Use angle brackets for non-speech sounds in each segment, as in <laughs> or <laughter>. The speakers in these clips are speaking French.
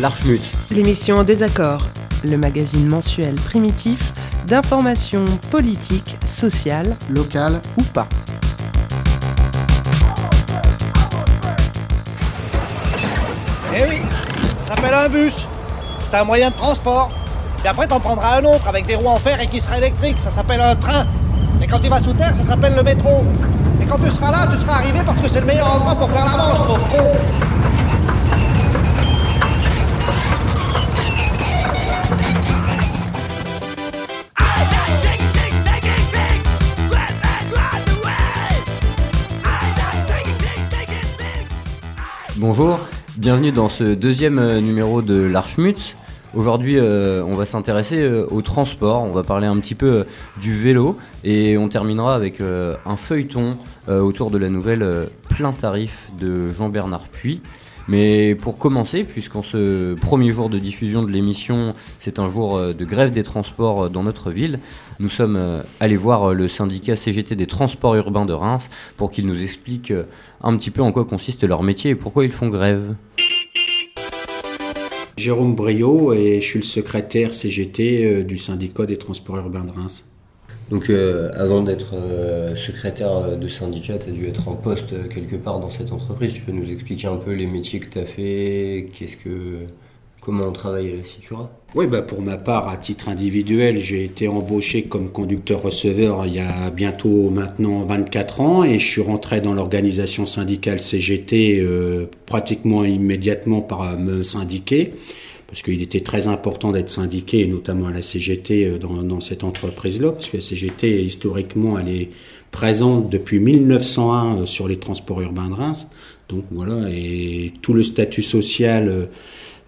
L'Archmut. L'émission en désaccord, le magazine mensuel primitif d'information politique, sociale, locale ou pas. Eh oui, ça s'appelle un bus. C'est un moyen de transport. Et après, t'en prendras un autre avec des roues en fer et qui sera électrique. Ça s'appelle un train. Et quand tu vas sous terre, ça s'appelle le métro. Et quand tu seras là, tu seras arrivé parce que c'est le meilleur endroit pour faire la manche, pauvre con. Bonjour, bienvenue dans ce deuxième euh, numéro de l'Archmut. Aujourd'hui, euh, on va s'intéresser euh, au transport, on va parler un petit peu du vélo et on terminera avec un feuilleton autour de la nouvelle plein tarif de Jean-Bernard Puy. Mais pour commencer, puisqu'en ce premier jour de diffusion de l'émission, c'est un jour de grève des transports dans notre ville, nous sommes allés voir le syndicat CGT des transports urbains de Reims pour qu'il nous explique un petit peu en quoi consiste leur métier et pourquoi ils font grève. Jérôme Briot et je suis le secrétaire CGT euh, du syndicat des transports urbains de Reims. Donc euh, avant d'être euh, secrétaire de syndicat, tu as dû être en poste quelque part dans cette entreprise. Tu peux nous expliquer un peu les métiers que tu as fait, qu'est-ce que comment on travaille à la Citura? Oui, bah pour ma part, à titre individuel, j'ai été embauché comme conducteur-receveur il y a bientôt maintenant 24 ans et je suis rentré dans l'organisation syndicale CGT euh, pratiquement immédiatement par me syndiquer parce qu'il était très important d'être syndiqué, notamment à la CGT euh, dans, dans cette entreprise-là, parce que la CGT, historiquement, elle est présente depuis 1901 euh, sur les transports urbains de Reims. Donc voilà, et tout le statut social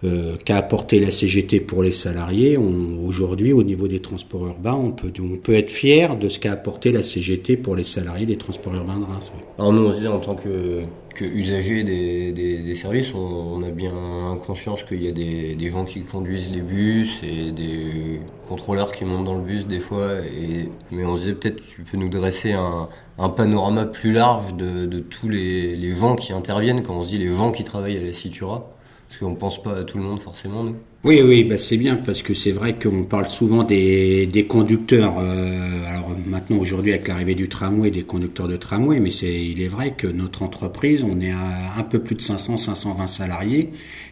euh, qu'a apporté la CGT pour les salariés. Aujourd'hui, au niveau des transports urbains, on peut, on peut être fier de ce qu'a apporté la CGT pour les salariés des transports urbains de Reims. Alors nous, on se disait en tant que, que usager des, des, des services, on, a bien conscience qu'il y a des, des, gens qui conduisent les bus et des contrôleurs qui montent dans le bus des fois. Et, mais on se disait peut-être tu peux nous dresser un, un panorama plus large de, de tous les, les, gens qui interviennent quand on se dit les gens qui travaillent à la Citura. Parce qu'on pense pas à tout le monde forcément, nous. Oui, oui, bah c'est bien parce que c'est vrai qu'on parle souvent des, des conducteurs. Euh, alors maintenant, aujourd'hui, avec l'arrivée du tramway, des conducteurs de tramway, mais c'est, il est vrai que notre entreprise, on est à un peu plus de 500, 520 salariés,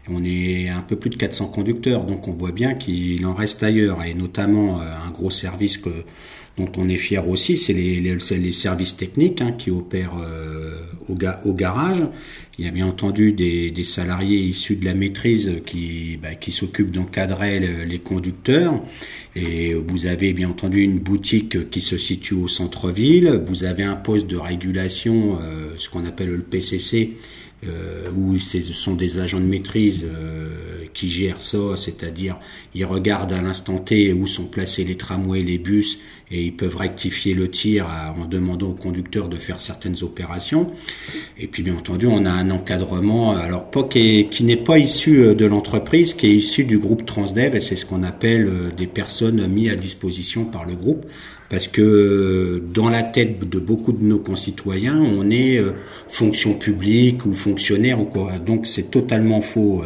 on est un peu plus de 400 conducteurs, donc on voit bien qu'il en reste ailleurs, et notamment euh, un gros service que dont on est fier aussi, c'est les, les, les, services techniques hein, qui opèrent euh, au, au, garage. Il y a bien entendu des, salariés issus de la maîtrise qui, bah, s'occupent d'encadrer les conducteurs. Et vous avez bien entendu une boutique qui se situe au centre-ville. Vous avez un poste de régulation, euh, ce qu'on appelle le PCC, euh, où ce sont des agents de maîtrise euh, qui gèrent ça, c'est-à-dire ils regardent à l'instant T où sont placés les tramways, les bus, et ils peuvent rectifier le tir en demandant au conducteur de faire certaines opérations. Et puis bien entendu, on a un encadrement, alors pas qui, qui n'est pas issu euh, de l'entreprise, qui est issu du groupe Transdev, et c'est ce qu'on appelle euh, des personnes mises à disposition par le groupe, parce que euh, dans la tête de beaucoup de nos concitoyens, on est fonction publique ou fonctionnaire ou quoi. Donc c'est totalement faux.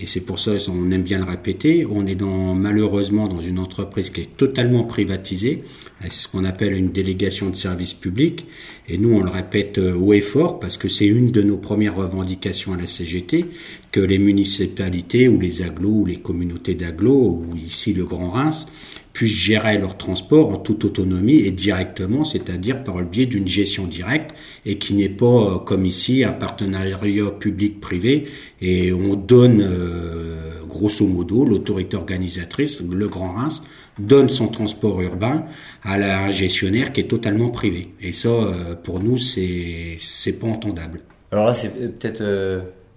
Et c'est pour ça qu'on aime bien le répéter. On est dans, malheureusement dans une entreprise qui est totalement privatisée. C'est ce qu'on appelle une délégation de service public. Et nous, on le répète euh, haut et fort parce que c'est une de nos premières revendications à la CGT que les municipalités ou les agglos ou les communautés d'agglos ou ici le Grand Reims puissent gérer leur transport en toute autonomie et directement, c'est-à-dire par le biais d'une gestion directe et qui n'est pas euh, comme ici un partenariat public-privé et on donne euh, grosso modo l'autorité organisatrice, le Grand Reims, donne son transport urbain à la gestionnaire qui est totalement privé. Et ça, euh, pour nous, c'est c'est pas entendable. Alors là, c'est peut-être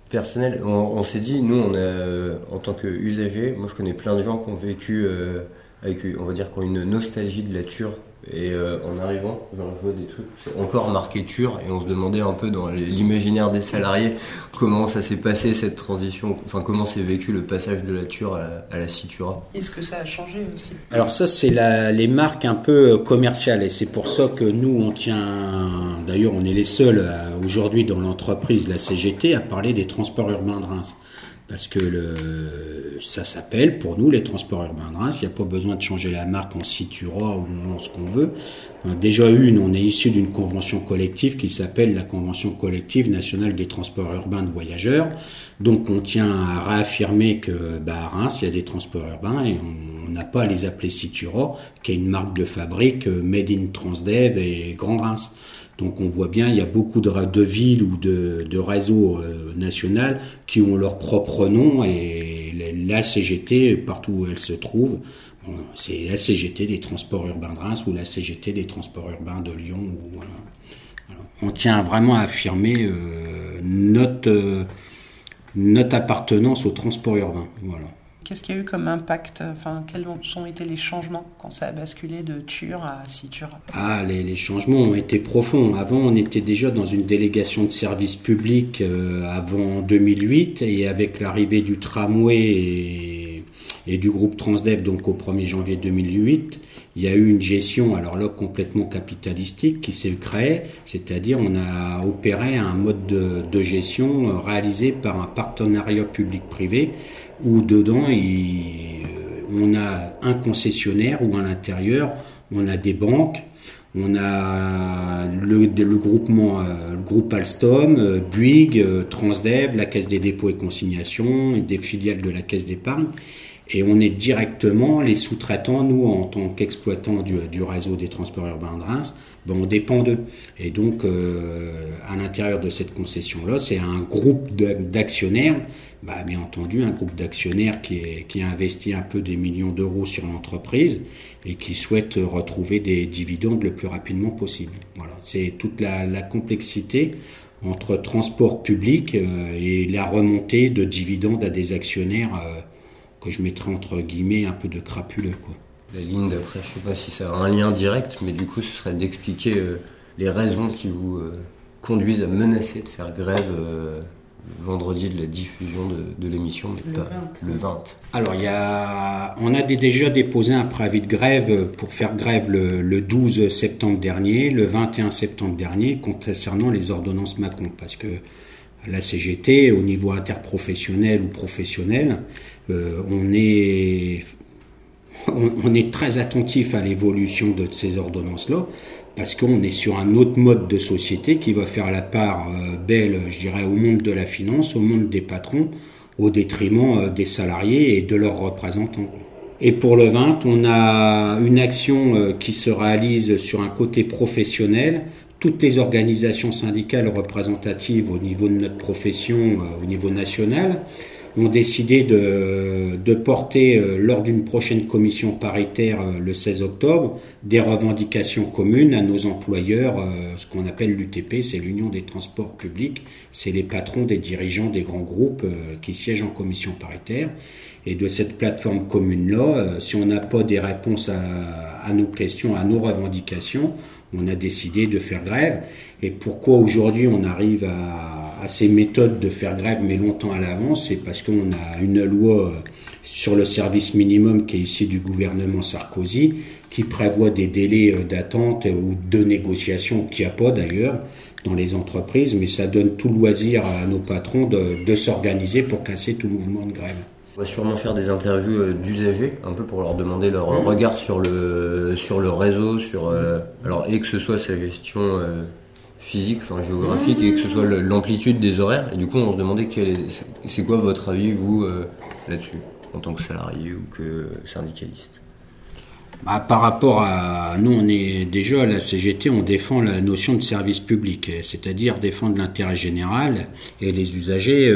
personnel. On, s'est dit, nous, on a, en tant qu'usagers, moi je connais plein de gens qui ont vécu avec, on va dire, qui ont une nostalgie de la Ture. Et euh, en arrivant, genre, je vois des trucs, c'est encore marqué Ture, et on se demandait un peu dans l'imaginaire des salariés comment ça s'est passé cette transition, enfin comment s'est vécu le passage de la Ture à la, à la Citura. Est-ce que ça a changé aussi? Alors ça, c'est les marques un peu commerciales, et c'est pour ça que nous, on tient, d'ailleurs, on est les seuls aujourd'hui dans l'entreprise, la CGT, à parler des transports urbains de Reims parce que le, ça s'appelle pour nous les transports urbains de Reims. Il n'y a pas besoin de changer la marque en Citura ou en ce qu'on veut. Déjà une, on est issu d'une convention collective qui s'appelle la Convention collective nationale des transports urbains de voyageurs. Donc on tient à réaffirmer que bah, à Reims, il y a des transports urbains et on n'a pas à les appeler Citura, qui est une marque de fabrique euh, Made in Transdev et Grand Reims. Donc on voit bien, il y a beaucoup de, villes ou de, de réseaux euh, nationaux qui ont leur propre nom et la CGT, partout où elle se trouve, c'est la CGT des transports urbains de Reims ou la CGT des transports urbains de Lyon. On tient vraiment à affirmer euh, notre, euh, notre appartenance au transport urbain. Voilà. Qu'est-ce qu'il y a eu comme impact Enfin, quels ont été les changements quand ça a basculé de Tur à Citur Ah, les, changements ont été profonds. Avant, on était déjà dans une délégation de services publics euh, avant 2008 et avec l'arrivée du tramway et et du groupe Transdev, donc au 1er janvier 2008, il y a eu une gestion, alors là, complètement capitalistique qui s'est créée, c'est-à-dire on a opéré un mode de, gestion euh, réalisé par un partenariat public-privé où dedans, euh, on a un concessionnaire ou à l'intérieur, on a des banques, on a le, euh, groupe Alstom, Bouygues, Transdev, la Caisse des dépôts et consignations, des filiales de la Caisse d'épargne et on est directement les sous-traitants, nous, en tant qu'exploitants du, réseau des transports urbains de Reims, ben on dépend d'eux. Et donc, euh, à l'intérieur de cette concession-là, c'est un groupe d'actionnaires, bah, bien entendu, un groupe d'actionnaires qui, qui a investi un peu des millions d'euros sur l'entreprise et qui souhaite retrouver des dividendes le plus rapidement possible. Voilà, c'est toute la, complexité entre transport public euh, et la remontée de dividendes à des actionnaires euh, que je mettrais entre guillemets un peu de crapuleux. Quoi. La ligne d'après, je sais pas si ça a un lien direct, mais du coup, ce serait d'expliquer euh, les raisons qui vous conduisent à menacer de faire grève vendredi de la diffusion de, l'émission, mais le pas 20. le 20. Alors, il y a, on a déjà déposé un préavis de grève pour faire grève le, le, 12 septembre dernier, le 21 septembre dernier, concernant les ordonnances Macron, parce que la CGT, au niveau interprofessionnel ou professionnel, euh, on, est, on, est très attentif à l'évolution de ces ordonnances-là, parce qu'on est sur un autre mode de société qui va faire la part euh, belle, je dirais, au monde de la finance, au monde des patrons, au détriment euh, des salariés et de leurs représentants. Et pour le 20, on a une action qui se réalise sur un côté professionnel toutes les organisations syndicales représentatives au niveau de notre profession, euh, au niveau national, ont décidé de, porter euh, lors d'une prochaine commission paritaire euh, le 16 octobre des revendications communes à nos employeurs, ce qu'on appelle l'UTP, c'est l'Union des transports publics, c'est les patrons des dirigeants des grands groupes qui siègent en commission paritaire. Et de cette plateforme commune-là, si on n'a pas des réponses à nos questions, à nos revendications, on a décidé de faire grève. Et pourquoi aujourd'hui on arrive à, ces méthodes de faire grève, mais longtemps à l'avance C'est parce qu'on a une loi sur le service minimum qui est ici du gouvernement Sarkozy, qui prévoit des délais euh, d'attente ou de négociation, qu'il n'y a pas d'ailleurs dans les entreprises, mais ça donne tout loisir à nos patrons de, de s'organiser pour casser tout mouvement de grève. Va sûrement faire des interviews euh, d'usagers, un peu pour leur demander leur mmh. regard sur le, sur le réseau, sur, euh, alors, et que ce soit sa gestion euh, physique, enfin géographique, et que ce soit l'amplitude des horaires. Et du coup, on se demandait c'est quoi votre avis, vous, là-dessus, en tant que salarié ou que syndicaliste? Bah, par rapport à nous, on est déjà à la CGT, on défend la notion de service public, c'est-à-dire défendre l'intérêt général. Et les usagers,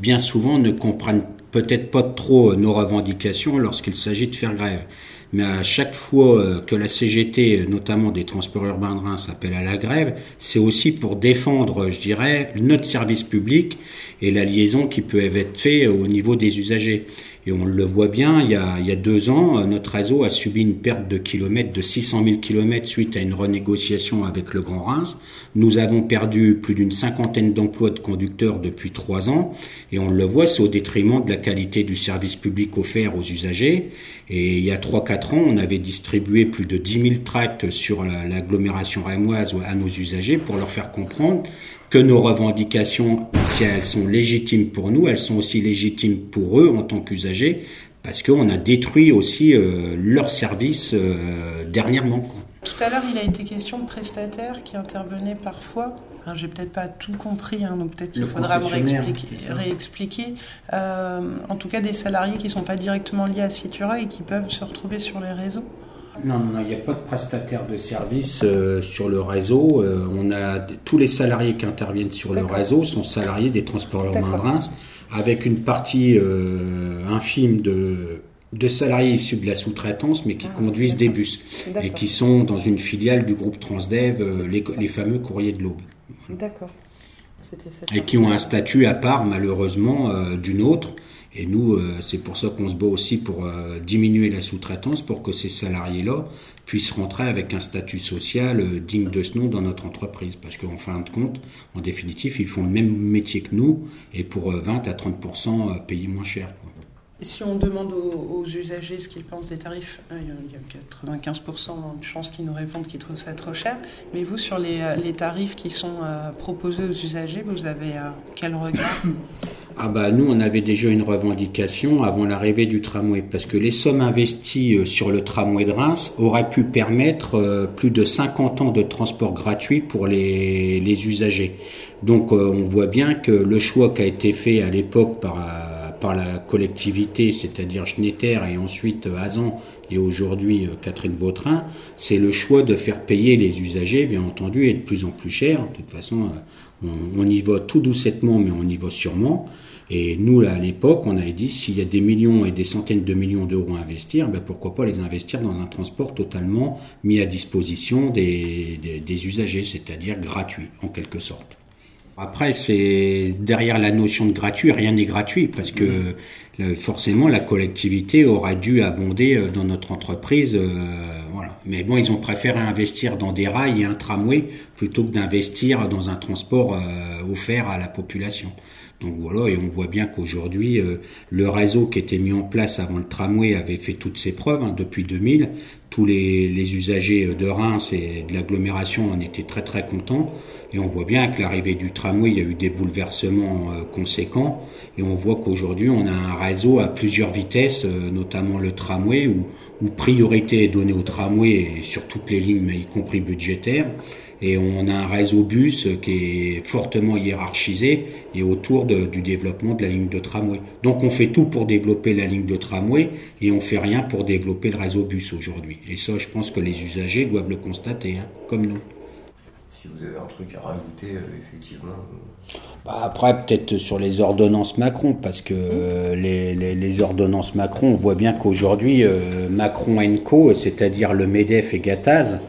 bien souvent, ne comprennent peut-être pas trop nos revendications lorsqu'il s'agit de faire grève. Mais à chaque fois euh, que la CGT, notamment des transports urbains de Reims, appelle à la grève, c'est aussi pour défendre, je dirais, notre service public et la liaison qui peut être faite au niveau des usagers. Et on le voit bien, il y, a, deux ans, euh, notre réseau a subi une perte de kilomètres de 600 000 kilomètres suite à une renégociation avec le Grand Reims. Nous avons perdu plus d'une cinquantaine d'emplois de conducteurs depuis trois ans. Et on le voit, c'est au détriment de la qualité du service public offert aux usagers. Et il y a trois, quatre ans, on avait distribué plus de 10 000 tracts sur l'agglomération rémoise à nos usagers pour leur faire comprendre que nos revendications, si elles sont légitimes pour nous, elles sont aussi légitimes pour eux en tant qu'usagers, parce qu'on a détruit aussi euh, leurs services euh, dernièrement. Tout à l'heure, il a été question de prestataires qui intervenaient parfois. J'ai peut-être pas tout compris, hein, donc peut-être qu'il faudra me réexpliquer. réexpliquer. Euh, en tout cas, des salariés qui ne sont pas directement liés à Citura et qui peuvent se retrouver sur les réseaux. Non, non, il n'y a pas de prestataire de service euh, sur le réseau. Euh, on a tous les salariés qui interviennent sur le réseau sont salariés des transports urbains de Reims, avec une partie infime de de salariés issus de la sous-traitance, mais qui ah, conduisent des bus et qui sont dans une filiale du groupe Transdev, les, les fameux courriers de l'Aube. D'accord. Et qui ont un statut à part, malheureusement, d'une autre. Et nous, euh, c'est pour ça qu'on se bat aussi pour euh, diminuer la sous-traitance, pour que ces salariés-là puissent rentrer avec un statut social euh, digne de ce nom dans notre entreprise. Parce qu'en fin de compte, en définitive, ils font le même métier que nous et pour 20 à 30% payés moins cher. Si on demande aux, usagers ce qu'ils pensent des tarifs, il y a 95% de chances qu'ils nous répondent qu'ils trouvent ça trop cher. Mais vous, sur les, tarifs qui sont proposés aux usagers, vous avez quel regard <coughs> ah bah nous on avait déjà une revendication avant l'arrivée du tramway parce que les sommes investies euh, sur le tramway de Reims auraient pu permettre euh, plus de 50 ans de transport gratuit pour les, les usagers. Donc euh, on voit bien que le choix qui a été fait à l'époque par par la collectivité, c'est-à-dire Schnetter et ensuite Azan et aujourd'hui Catherine Vautrin, c'est le choix de faire payer les usagers, bien entendu, et de plus en plus cher. De toute façon, on, y va tout doucettement, mais on y va sûrement. Et nous, là, à l'époque, on avait dit s'il y a des millions et des centaines de millions d'euros à investir, ben pourquoi pas les investir dans un transport totalement mis à disposition des, des, usagers, c'est-à-dire gratuit, en quelque sorte. Après, c'est derrière la notion de gratuit, rien n'est gratuit parce que forcément la collectivité aura dû abonder euh, dans notre entreprise. Euh, voilà. Mais bon, ils ont préféré investir dans des rails et un tramway plutôt que d'investir dans un transport euh, offert à la population. Donc voilà, et on voit bien qu'aujourd'hui, euh, le réseau qui était mis en place avant le tramway avait fait toutes ses preuves hein, depuis 2000. Tous les, usagers de Reims et de l'agglomération en étaient très très contents. Et on voit bien que l'arrivée du tramway, il y a eu des bouleversements euh, conséquents. Et on voit qu'aujourd'hui, on a un réseau à plusieurs vitesses, euh, notamment le tramway, où, priorité est donnée au tramway sur toutes les lignes, y compris budgétaires et on a un réseau bus qui est fortement hiérarchisé et autour du développement de la ligne de tramway. Donc on fait tout pour développer la ligne de tramway et on fait rien pour développer le réseau bus aujourd'hui. Et ça, je pense que les usagers doivent le constater, hein, comme nous. Si vous avez un truc à rajouter, euh, effectivement. Euh. Bah après, peut-être sur les ordonnances Macron, parce que euh, les, ordonnances Macron, on voit bien qu'aujourd'hui, Macron Co, c'est-à-dire le MEDEF et Gattaz,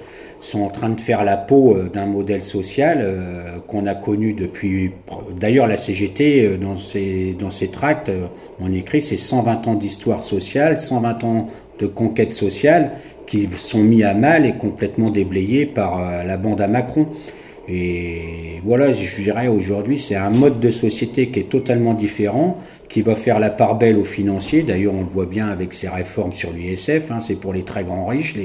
sont en train de faire la peau euh, d'un modèle social euh, qu'on a connu depuis. D'ailleurs, la CGT, euh, dans ses, dans tracts, on écrit c'est 120 ans d'histoire sociale, 120 ans de conquête sociale qui sont mis à mal et complètement déblayés par la bande à Macron. Et voilà, je dirais aujourd'hui, c'est un mode de société qui est totalement différent, qui va faire la part belle aux financiers. D'ailleurs, on le voit bien avec ses réformes sur l'ISF. Hein, c'est pour les très grands riches.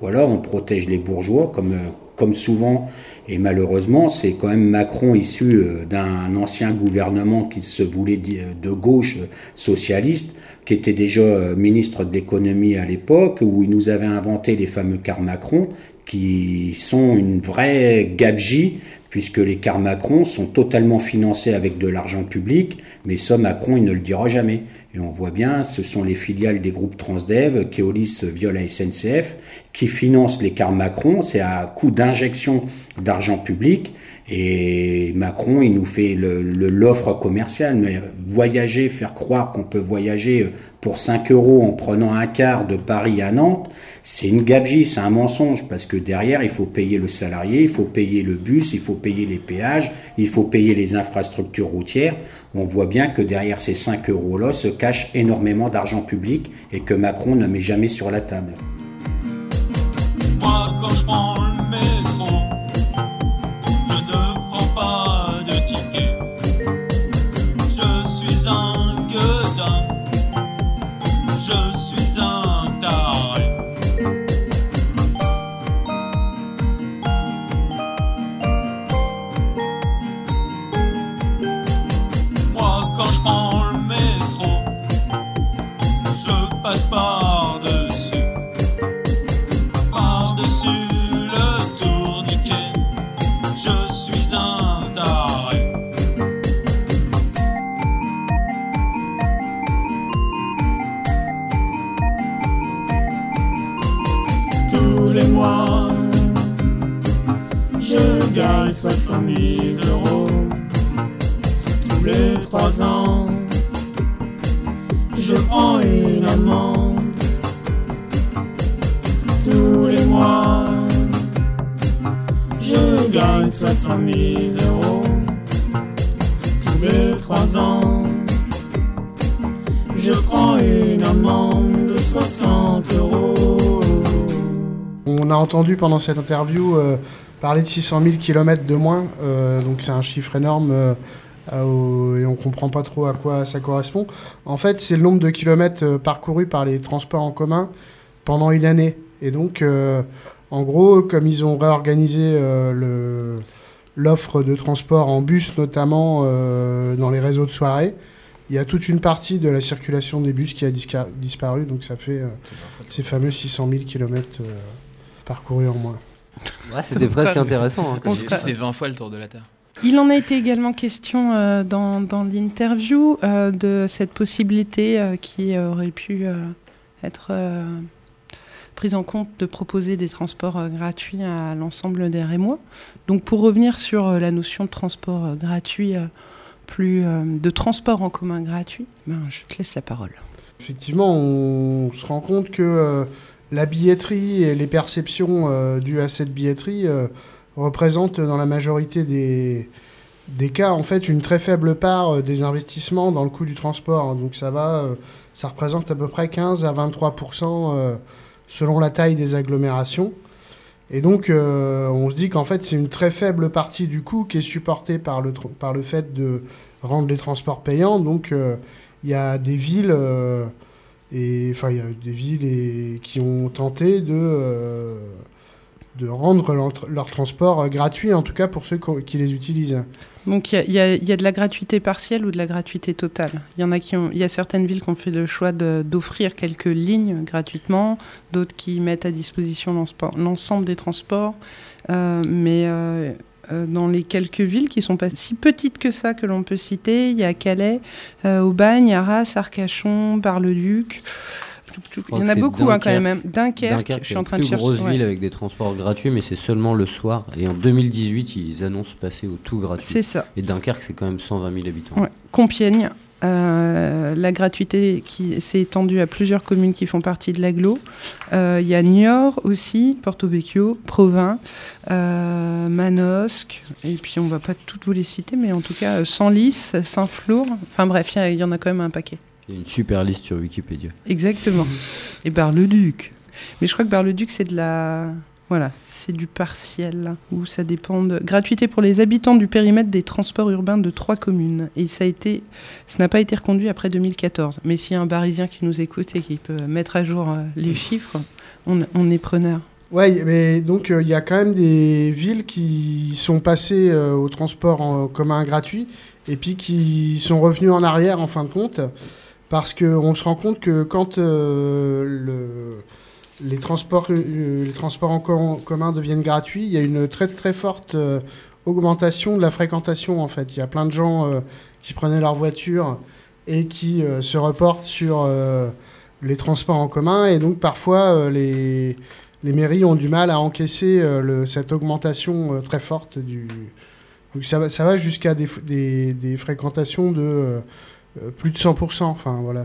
Voilà, on protège les bourgeois, comme comme souvent. Et malheureusement, c'est quand même Macron issu euh, d'un ancien gouvernement qui se voulait de gauche socialiste, qui était déjà euh, ministre de l'économie à l'époque, où il nous avait inventé les fameux cars Macron, qui sont une vraie gabegie, puisque les cars Macron sont totalement financés avec de l'argent public, mais ça, Macron, il ne le dira jamais. Et on voit bien, ce sont les filiales des groupes Transdev, Keolis via la SNCF, qui financent les cars Macron, c'est à coût d'injection d'argent public, et Macron, il nous fait l'offre le, commerciale, mais voyager, faire croire qu'on peut voyager pour 5 euros en prenant un quart de Paris à Nantes, c'est une gabegie, c'est un mensonge, parce que derrière, il faut payer le salarié, il faut payer le bus, il faut payer les péages, il faut payer les infrastructures routières. On voit bien que derrière ces 5 euros-là se cache énormément d'argent public et que Macron ne met jamais sur la table. 70 70 euros tous les trois ans. Je prends une amende de 60 euros. On a entendu pendant cette interview euh, parler de 600 000 km de moins, euh, donc c'est un chiffre énorme euh, et on comprend pas trop à quoi ça correspond. En fait, c'est le nombre de kilomètres parcourus par les transports en commun pendant une année. Et donc, en gros, comme ils ont réorganisé l'offre de transport en bus, notamment dans les réseaux de soirée, il y a toute une partie de la circulation des bus qui a disparu, donc ça fait ces fameux 600 000 km parcouru en moins. C'était presque intéressant. Hein, c'est 20 fois le tour de la Terre. Il en a été également question euh, dans, dans l'interview euh, de cette possibilité euh, qui aurait pu être prise en compte de proposer des transports gratuits à l'ensemble des Rémois. Donc pour revenir sur la notion de transport gratuit, plus de transport en commun gratuit, ben, je te laisse la parole. Effectivement, on se rend compte que la billetterie et les perceptions euh, dues à cette billetterie euh, représentent dans la majorité des, cas en fait une très faible part euh, des investissements dans le coût du transport. Donc ça va, ça représente à peu près 15 à 23 selon la taille des agglomérations. Et donc on se dit qu'en fait c'est une très faible partie du coût qui est supportée par le, par le fait de rendre les transports payants. Donc il y a des villes et enfin, il y a des villes qui ont tenté de, euh, de rendre leur, transport gratuit, en tout cas pour ceux qui les utilisent. Donc il y, a de la gratuité partielle ou de la gratuité totale? Il y en a qui il y a certaines villes qui ont fait le choix d'offrir quelques lignes gratuitement, d'autres qui mettent à disposition l'ensemble des transports. Euh, mais euh, euh, dans les quelques villes qui sont pas si petites que ça que l'on peut citer. Il y a Calais, euh, Aubagne, Arras, Arcachon, Bar-le-Duc. Il y en a beaucoup hein, quand même. Dunkerque, je suis en train de chercher. grosse ville avec des transports gratuits, mais c'est seulement le soir. Et en 2018, ils annoncent passer au tout gratuit. C'est ça. Et Dunkerque, c'est quand même 120 000 habitants. Compiègne, euh, la gratuité qui s'est étendue à plusieurs communes qui font partie de l'aglo. Euh, il y a Niort aussi, Porto Vecchio, Provins, euh, Manosque, et puis on va pas toutes vous les citer, mais en tout cas Senlis, Saint-Flour, enfin bref, il y, en a quand même un paquet. Il y a une super liste sur Wikipédia. Exactement. et Bar-le-Duc. Mais je crois que Bar-le-Duc, c'est de la voilà, c'est du partiel, où ça dépend de... Gratuité pour les habitants du périmètre des transports urbains de trois communes. Et ça a été... Ça n'a pas été reconduit après 2014. Mais s'il y a un Barisien qui nous écoute et qui peut mettre à jour euh, les chiffres, on, est preneur. Oui, mais donc euh, il y a quand même des villes qui sont passées euh, au transport en commun gratuit et puis qui sont revenues en arrière en fin de compte parce qu'on se rend compte que quand le les transports, euh, les transports en commun deviennent gratuits, il y a une très très forte euh, augmentation de la fréquentation en fait. Il y a plein de gens euh, qui prenaient leur voiture et qui se reportent sur les transports en commun et donc parfois les, les mairies ont du mal à encaisser cette augmentation très forte du... Donc ça, ça va jusqu'à des, des, des, fréquentations de euh, plus de 100%. Enfin, voilà.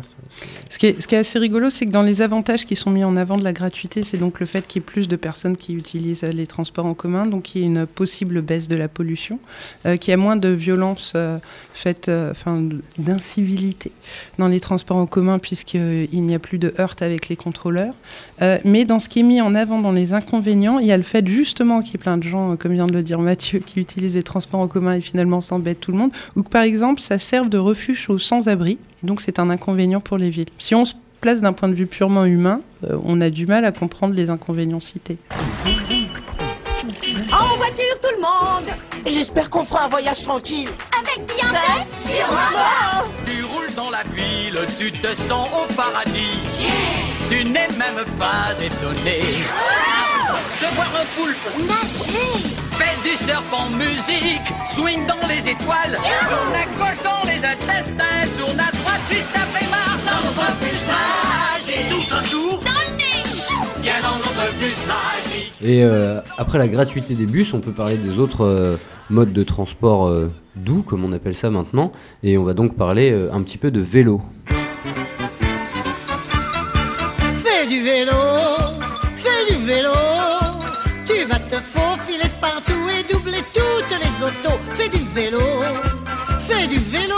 Ce, qui est, assez rigolo, c'est que dans les avantages qui sont mis en avant de la gratuité, c'est donc le fait qu'il y ait plus de personnes qui utilisent les transports en commun, donc qu'il y ait une possible baisse de la pollution, euh, qu'il y a moins de violence euh, faite, enfin, d'incivilité dans les transports en commun, puisqu'il n'y a plus de heurts avec les contrôleurs. mais dans ce qui est mis en avant dans les inconvénients, il y a le fait justement qu'il y ait plein de gens, comme vient de le dire Mathieu, qui utilisent les transports en commun et finalement s'embêtent tout le monde, ou que par exemple, ça serve de refuge au centre abri Donc c'est un inconvénient pour les villes. Si on se place d'un point de vue purement humain, euh, on a du mal à comprendre les inconvénients cités. En voiture tout le monde J'espère qu'on fera un voyage tranquille. Avec bien fait Sûrement Tu roules dans la ville, tu te sens au paradis. Tu n'es même pas étonné de voir un poulpe nager. Fais du surf en musique, swing dans les étoiles, tourne à gauche dans les intestins, tourne à droite juste après marre dans notre bus magique. Tout un jour dans le niche, viens dans notre bus magique. Et après la gratuité des bus, on peut parler des autres modes de transport doux, comme on appelle ça maintenant. Et on va donc parler un petit peu de vélo. Fais du vélo, Te faufiler partout et doubler toutes les autos. Fais du vélo, fais du vélo.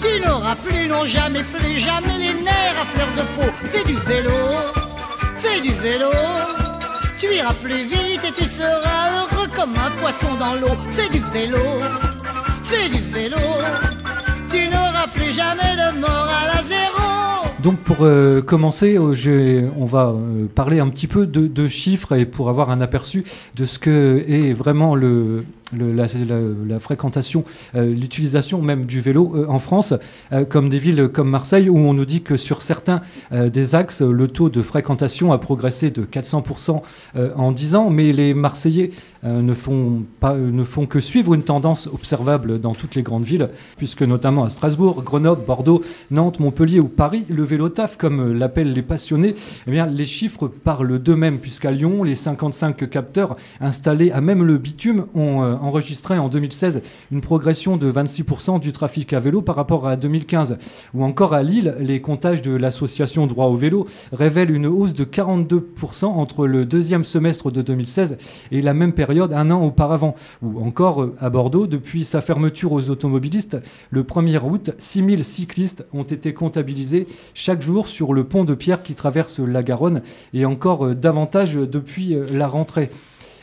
Tu n'auras plus, non jamais, plus jamais les nerfs à fleur de peau. Fais du vélo, fais du vélo. Tu iras plus vite et tu seras heureux comme un poisson dans l'eau. Fais du vélo, fais du vélo. Tu n'auras plus jamais de moral à zéro. Donc pour euh, commencer, euh, on va euh, parler un petit peu de, de, chiffres et pour avoir un aperçu de ce que est vraiment le, la, fréquentation, euh, l'utilisation même du vélo euh, en France, euh, comme des villes comme Marseille, où on nous dit que sur certains des axes, le taux de fréquentation a progressé de 400% en 10 ans, mais les Marseillais ne, font pas, ne font que suivre une tendance observable dans toutes les grandes villes, puisque notamment à Strasbourg, Grenoble, Bordeaux, Nantes, Montpellier ou Paris, le vélo taf, comme l'appellent les passionnés, eh bien, les chiffres parlent d'eux-mêmes, puisqu'à Lyon, les 55 capteurs installés à même le bitume ont enregistré en 2016 une progression de 26% du trafic à vélo par rapport à 2015. Ou encore à Lille, les comptages de l'association Droit au vélo révèlent une hausse de 42% entre le deuxième semestre de 2016 et la même période un an auparavant. Ou encore euh, à Bordeaux, depuis sa fermeture aux automobilistes, le 1er août, 6000 cyclistes ont été comptabilisés chaque jour sur le pont de pierre qui traverse la Garonne et encore euh, davantage depuis euh, la rentrée.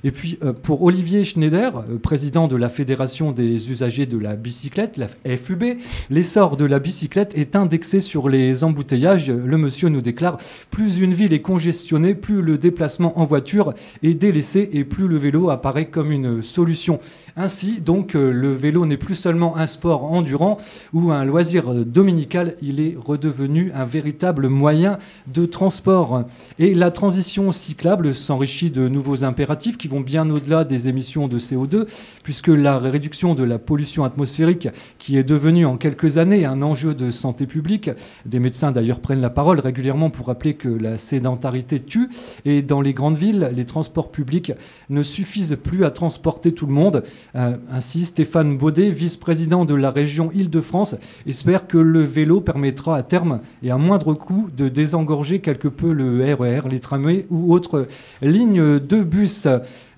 Et puis euh, pour Olivier Schneider, euh, président de la Fédération des usagers de la bicyclette, la FUB, l'essor de la bicyclette est indexé sur les embouteillages. Le monsieur nous déclare plus une ville est congestionnée, plus le déplacement en voiture est délaissé et plus le vélo apparaît comme une solution. Ainsi, donc, euh, le vélo n'est plus seulement un sport endurant ou un loisir dominical, il est redevenu un véritable moyen de transport. Et la transition cyclable s'enrichit de nouveaux impératifs qui vont bien au-delà des émissions de CO2, puisque la réduction de la pollution atmosphérique, qui est devenue en quelques années un enjeu de santé publique, des médecins d'ailleurs prennent la parole régulièrement pour rappeler que la sédentarité tue, et dans les grandes villes, les transports publics ne suffisent plus à transporter tout le monde. Euh, ainsi, Stéphane Baudet, vice-président de la région Île-de-France, espère que le vélo permettra à terme et à moindre coût de désengorger quelque peu le RER, e les tramways ou autres lignes de bus.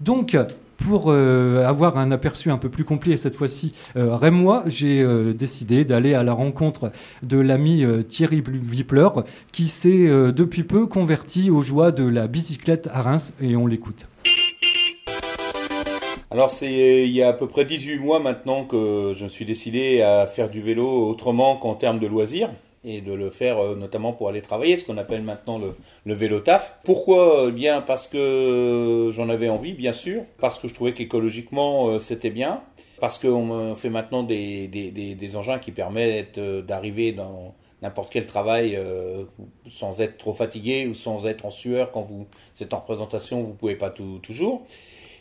Donc, pour euh, avoir un aperçu un peu plus complet cette fois-ci, euh, Rémois, j'ai euh, décidé d'aller à la rencontre de l'ami Thierry Vipler, qui s'est depuis peu converti aux joies de la bicyclette à Reims, et on l'écoute. Alors c'est il y a à peu près 18 mois maintenant que je me suis décidé à faire du vélo autrement qu'en termes de loisirs et de le faire euh, notamment pour aller travailler, ce qu'on appelle maintenant le, le, vélo taf. Pourquoi? Eh Bien parce que j'en avais envie, bien sûr, parce que je trouvais qu'écologiquement euh, c'était bien, parce qu'on fait maintenant des, des, des, des, engins qui permettent euh, d'arriver dans n'importe quel travail sans être trop fatigué ou sans être en sueur quand vous êtes en représentation, vous pouvez pas tout, toujours.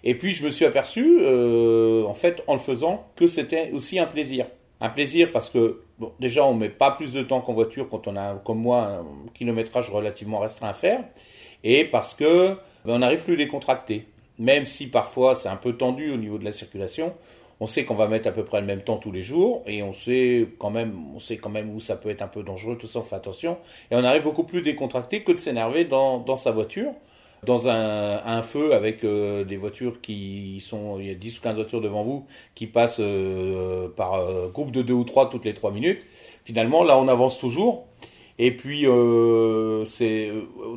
Et puis je me suis aperçu, en fait, en le faisant, que c'était aussi un plaisir. Un plaisir parce que, bon, déjà, on met pas plus de temps qu'en voiture quand on a, comme moi, un kilométrage relativement restreint à faire. Et parce que ben, on n'arrive plus à décontracter. Même si parfois c'est un peu tendu au niveau de la circulation, on sait qu'on va mettre à peu près le même temps tous les jours et on sait quand même, on sait quand même où ça peut être un peu dangereux, tout ça, on fait attention. Et on arrive beaucoup plus décontracté que de s'énerver dans, dans sa voiture dans un, feu avec euh, des voitures qui sont, il y a 10 ou 15 voitures devant vous qui passent euh, par euh, groupe de 2 ou 3 toutes les 3 minutes. Finalement, là, on avance toujours. Et puis, on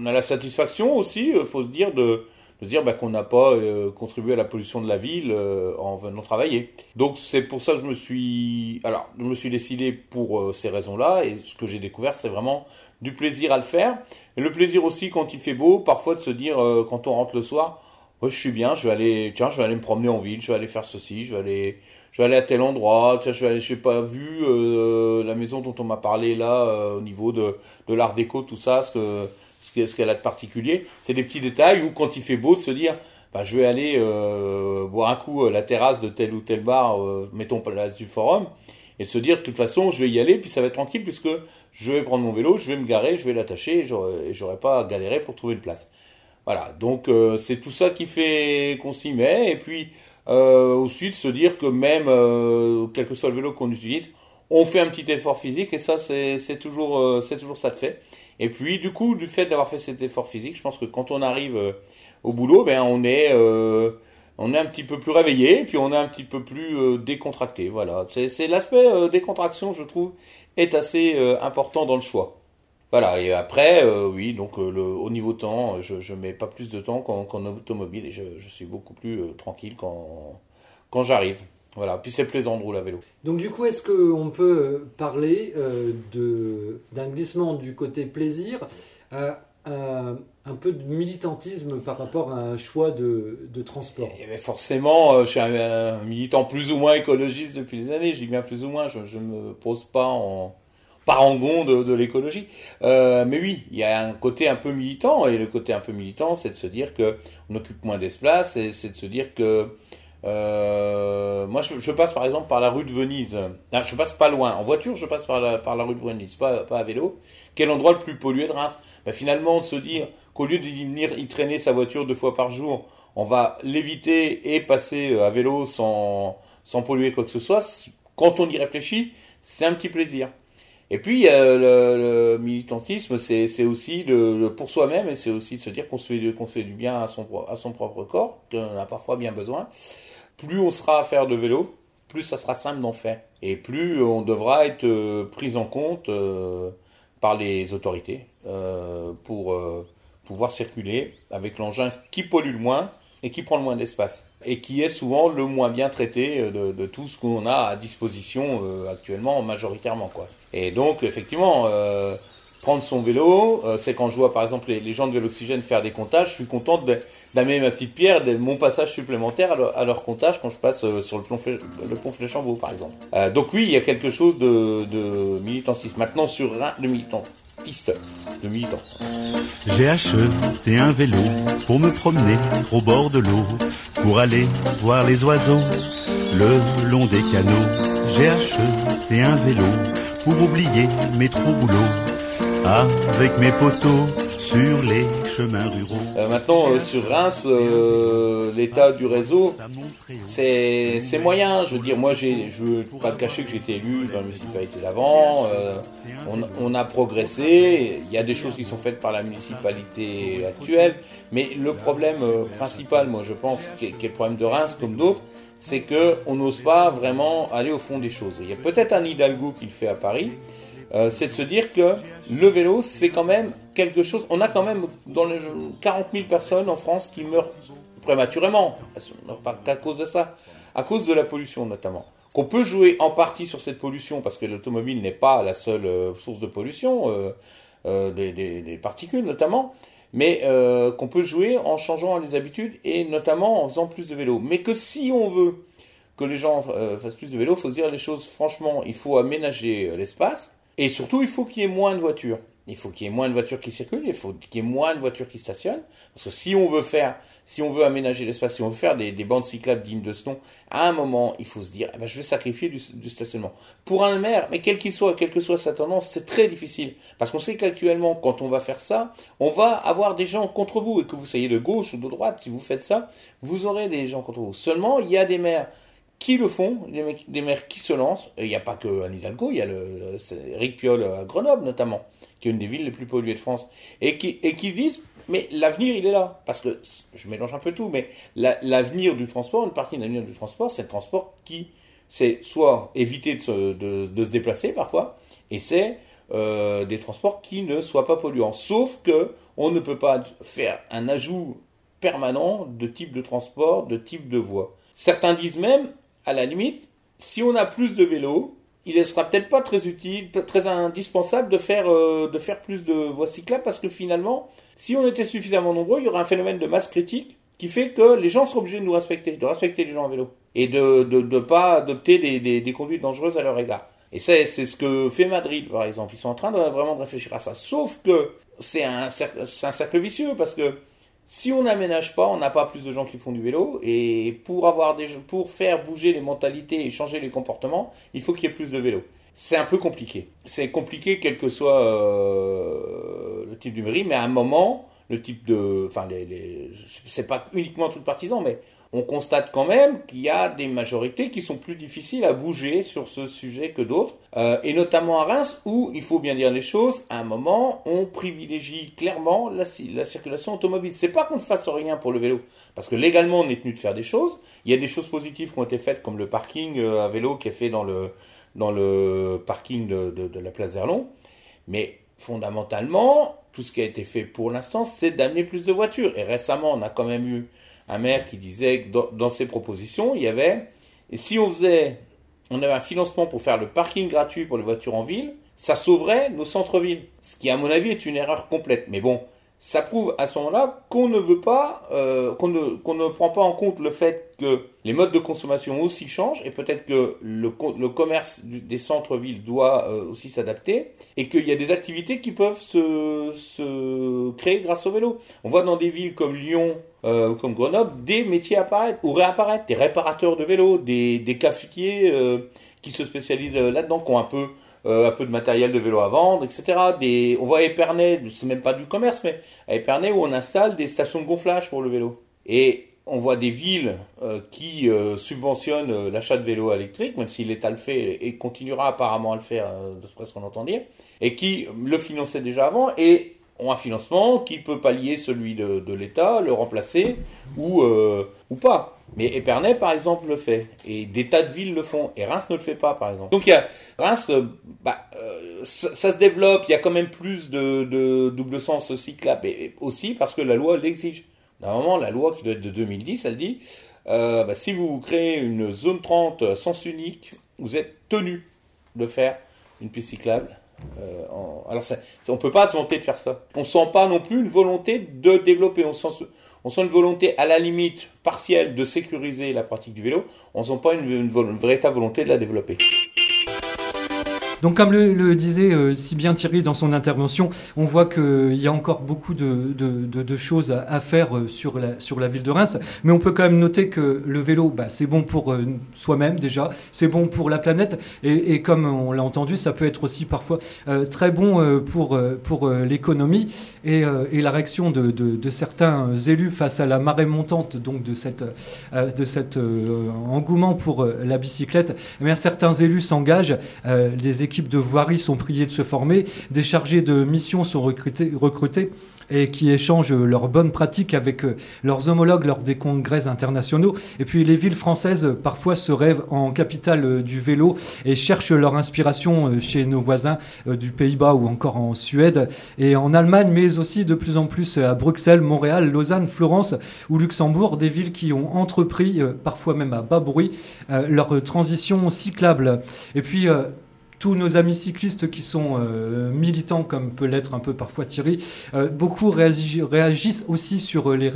a la satisfaction aussi, il faut se dire, de, de se dire bah, qu'on n'a pas contribué à la pollution de la ville en venant travailler. Donc, c'est pour ça que je me suis, alors, je me suis décidé pour ces raisons-là. Et ce que j'ai découvert, c'est vraiment du plaisir à le faire. Et le plaisir aussi quand il fait beau, parfois de se dire euh, quand on rentre le soir, je suis bien, je vais aller, tiens, je vais aller me promener en ville, je vais aller faire ceci, je vais aller, je vais aller à tel endroit, tiens, je vais aller, j'ai pas vu euh, la maison dont on m'a parlé là euh, au niveau de, de l'art déco, tout ça, ce que ce qu'elle a de particulier. C'est des petits détails où quand il fait beau de se dire, bah, je vais aller boire un coup à la terrasse de tel ou tel bar, mettons place du forum, et se dire de toute façon je vais y aller, puis ça va être tranquille puisque je vais prendre mon vélo, je vais me garer, je vais l'attacher et j'aurai pas à galérer pour trouver une place. Voilà, donc euh, c'est tout ça qui fait qu'on s'y met, et puis euh, ensuite se dire que même, euh, quel que soit le vélo qu'on utilise, on fait un petit effort physique, et ça c'est toujours, c'est toujours ça de fait. Et puis du coup, du fait d'avoir fait cet effort physique, je pense que quand on arrive au boulot, ben on est on est un petit peu plus réveillé, puis on est un petit peu plus décontracté. Voilà, c'est l'aspect décontraction, je trouve, est assez important dans le choix. Voilà, et après, euh, oui, donc euh, au niveau temps, je, je mets pas plus de temps qu'en automobile et je, suis beaucoup plus euh, tranquille quand, quand j'arrive. Voilà, puis c'est plaisant de rouler à vélo. Donc du coup, est-ce qu'on peut parler d'un glissement du côté plaisir un peu de militantisme par rapport à un choix de, de transport Forcément, je suis un, militant plus ou moins écologiste depuis des années, je dis bien plus ou moins, je ne me pose pas en parangon de, de l'écologie. Euh, mais oui, il y a un côté un peu militant, et le côté un peu militant, c'est de se dire que on occupe moins d'espace, et c'est de se dire que euh, moi, je, passe par exemple par la rue de Venise. Ah, je passe pas loin. En voiture, je passe par la, par la rue de Venise, pas, pas à vélo. Quel endroit le plus pollué de Reims? Ben, Finalement, de se dire qu'au lieu de venir y traîner sa voiture deux fois par jour, on va l'éviter et passer à vélo sans, sans polluer quoi que ce soit. Quand on y réfléchit, c'est un petit plaisir. Et puis le, militantisme, c'est aussi le, pour soi-même et c'est aussi de se dire qu'on se fait, qu'on fait du bien à son, à son propre corps, qu'on a parfois bien besoin. Plus on sera à faire de vélo, plus ça sera simple d'en faire. Et plus on devra être euh, pris en compte euh, par les autorités euh, pour pouvoir circuler avec l'engin qui pollue le moins et qui prend le moins d'espace et qui est souvent le moins bien traité de, tout ce qu'on a à disposition actuellement majoritairement quoi. Et donc effectivement prendre son vélo, c'est quand je vois par exemple les, gens de Véloxygène faire des comptages, je suis content d'amener ma petite pierre, mon passage supplémentaire à leur, comptage quand je passe sur le, pont, Fléchambeau par exemple. donc oui, il y a quelque chose de, de militantisme. Maintenant sur un de militant, de militants. J'ai acheté un vélo pour me promener au bord de l'eau, pour aller voir les oiseaux le long des canaux. J'ai acheté un vélo pour oublier mes trop boulots avec mes poteaux sur les Euh, maintenant, euh, sur Reims, euh, l'état du réseau, c'est moyen. Je veux dire, moi, je ne veux pas te cacher que j'ai été élu dans la municipalité d'avant. On, a progressé. Il y a des choses qui sont faites par la municipalité actuelle. Mais le problème principal, moi, je pense, qui est, est le problème de Reims, comme d'autres, c'est qu'on n'ose pas vraiment aller au fond des choses. Il y a peut-être un Hidalgo qui le fait à Paris, euh, c'est de se dire que le vélo, c'est quand même quelque chose. On a quand même dans les 40 000 personnes en France qui meurent prématurément, pas qu'à cause de ça, à cause de la pollution notamment. Qu'on peut jouer en partie sur cette pollution parce que l'automobile n'est pas la seule euh, source de pollution, euh, des, particules notamment, mais qu'on peut jouer en changeant les habitudes et notamment en faisant plus de vélo. Mais que si on veut que les gens fassent plus de vélo, il faut se dire les choses franchement, il faut aménager l'espace et surtout, il faut qu'il y ait moins de voitures. Il faut qu'il y ait moins de voitures qui circulent, il faut qu'il y ait moins de voitures qui stationnent. Parce que si on veut faire, si on veut aménager l'espace, si on veut faire des, bandes cyclables dignes de ce nom, à un moment, il faut se dire, eh ben, je vais sacrifier du, stationnement. Pour un maire, mais quel qu'il soit, quelle que soit sa tendance, c'est très difficile. Parce qu'on sait qu'actuellement, quand on va faire ça, on va avoir des gens contre vous. Et que vous soyez de gauche ou de droite, si vous faites ça, vous aurez des gens contre vous. Seulement, il y a des maires qui le font, des maires qui se lancent. Il n'y a pas que à Hidalgo, il y a le, Eric Piolle à Grenoble notamment, qui est une des villes les plus polluées de France, et qui, disent, mais l'avenir il est là, parce que je mélange un peu tout, mais l'avenir du transport, une partie de l'avenir du transport, c'est le transport qui, c'est soit éviter de se, de, se, déplacer parfois, et c'est euh, des transports qui ne soient pas polluants. Sauf que on ne peut pas faire un ajout permanent de type de transport, de type de voie. Certains disent même, à la limite, si on a plus de vélos, il ne sera peut-être pas très utile, très indispensable de faire, euh, de faire plus de voies cyclables parce que finalement, si on était suffisamment nombreux, il y aurait un phénomène de masse critique qui fait que les gens seront obligés de nous respecter, de respecter les gens à vélo et de ne pas adopter des, des, conduites dangereuses à leur égard. Et c'est ce que fait Madrid, par exemple. Ils sont en train de vraiment de réfléchir à ça. Sauf que c'est un, un cercle vicieux parce que si on n'aménage pas, on n'a pas plus de gens qui font du vélo. Et pour, avoir des, pour faire bouger les mentalités et changer les comportements, il faut qu'il y ait plus de vélos. C'est un peu compliqué. C'est compliqué quel que soit euh, le type du mairie, mais à un moment, le type de, enfin, les, c'est pas uniquement tout partisan, mais on constate quand même qu'il y a des majorités qui sont plus difficiles à bouger sur ce sujet que d'autres, euh, et notamment à Reims, où il faut bien dire les choses, à un moment, on privilégie clairement la, la circulation automobile. C'est pas qu'on ne fasse rien pour le vélo, parce que légalement on est tenu de faire des choses. Il y a des choses positives qui ont été faites, comme le parking euh, à vélo qui est fait dans le dans le parking de, de, de la place d'Erlon, mais fondamentalement, tout ce qui a été fait pour l'instant, c'est d'amener plus de voitures. Et récemment, on a quand même eu un maire qui disait que dans, ses propositions, il y avait, et si on faisait, on avait un financement pour faire le parking gratuit pour les voitures en ville, ça sauverait nos centres-villes. Ce qui, à mon avis, est une erreur complète. Mais bon, ça prouve à ce moment-là qu'on ne veut pas, euh, qu'on ne, qu'on ne prend pas en compte le fait que les modes de consommation aussi changent et peut-être que le, le commerce des centres-villes doit euh, aussi s'adapter et qu'il y a des activités qui peuvent se, se créer grâce au vélo. On voit dans des villes comme Lyon euh, ou comme Grenoble des métiers apparaître ou réapparaître, des réparateurs de vélos, des, des cafetiers euh, qui se spécialisent là-dedans, qui ont un peu euh, un peu de matériel de vélo à vendre, etc. Des, on voit à Épernay, c'est même pas du commerce, mais à Épernay où on installe des stations de gonflage pour le vélo. Et on voit des villes euh, qui euh, subventionnent l'achat de vélos électriques, même si l'État le fait et continuera apparemment à le faire, de ce qu'on entend dire, et qui le finançaient déjà avant et ont un financement qui peut pallier celui de, l'État, le remplacer ou, ou pas. Mais Épernay, par exemple, le fait. Et des tas de villes le font. Et Reims ne le fait pas, par exemple. Donc, Reims, euh, bah, euh, ça, se développe. Il y a quand même plus de, de double sens cyclable. Et aussi parce que la loi l'exige. Normalement, la loi qui doit être de 2010, elle dit euh, bah, si vous créez une zone 30 sens unique, vous êtes tenu de faire une piste cyclable. Euh, en... Alors, on peut pas se vanter de faire ça. On sent pas non plus une volonté de développer. On sent une volonté à la limite partielle de sécuriser la pratique du vélo, on sent pas une véritable volonté de la développer. Donc comme le, disait euh, si bien Thierry dans son intervention, on voit qu'il y a encore beaucoup de, choses à, faire euh, sur, la, ville de Reims, mais on peut quand même noter que le vélo, bah, c'est bon pour euh, soi-même déjà, c'est bon pour la planète, et, comme on l'a entendu, ça peut être aussi parfois très bon pour, l'économie. Et, la réaction de, certains élus face à la marée montante donc de, cet engouement pour la bicyclette. Eh certains élus s'engagent, des équipes de voirie sont priées de se former, des chargés de mission sont recrutés, recrutés et qui échangent leurs bonnes pratiques avec euh, leurs homologues lors des congrès internationaux. Et puis les villes françaises parfois se rêvent en capitale euh, du vélo et cherchent leur inspiration euh, chez nos voisins du Pays-Bas ou encore en Suède et en Allemagne, mais aussi de plus en plus à Bruxelles, Montréal, Lausanne, Florence ou Luxembourg, des villes qui ont entrepris, parfois même à bas bruit, leur transition cyclable. Et puis tous nos amis cyclistes qui sont euh, militants, comme peut l'être un peu parfois Thierry, euh, beaucoup réagissent aussi sur euh, les,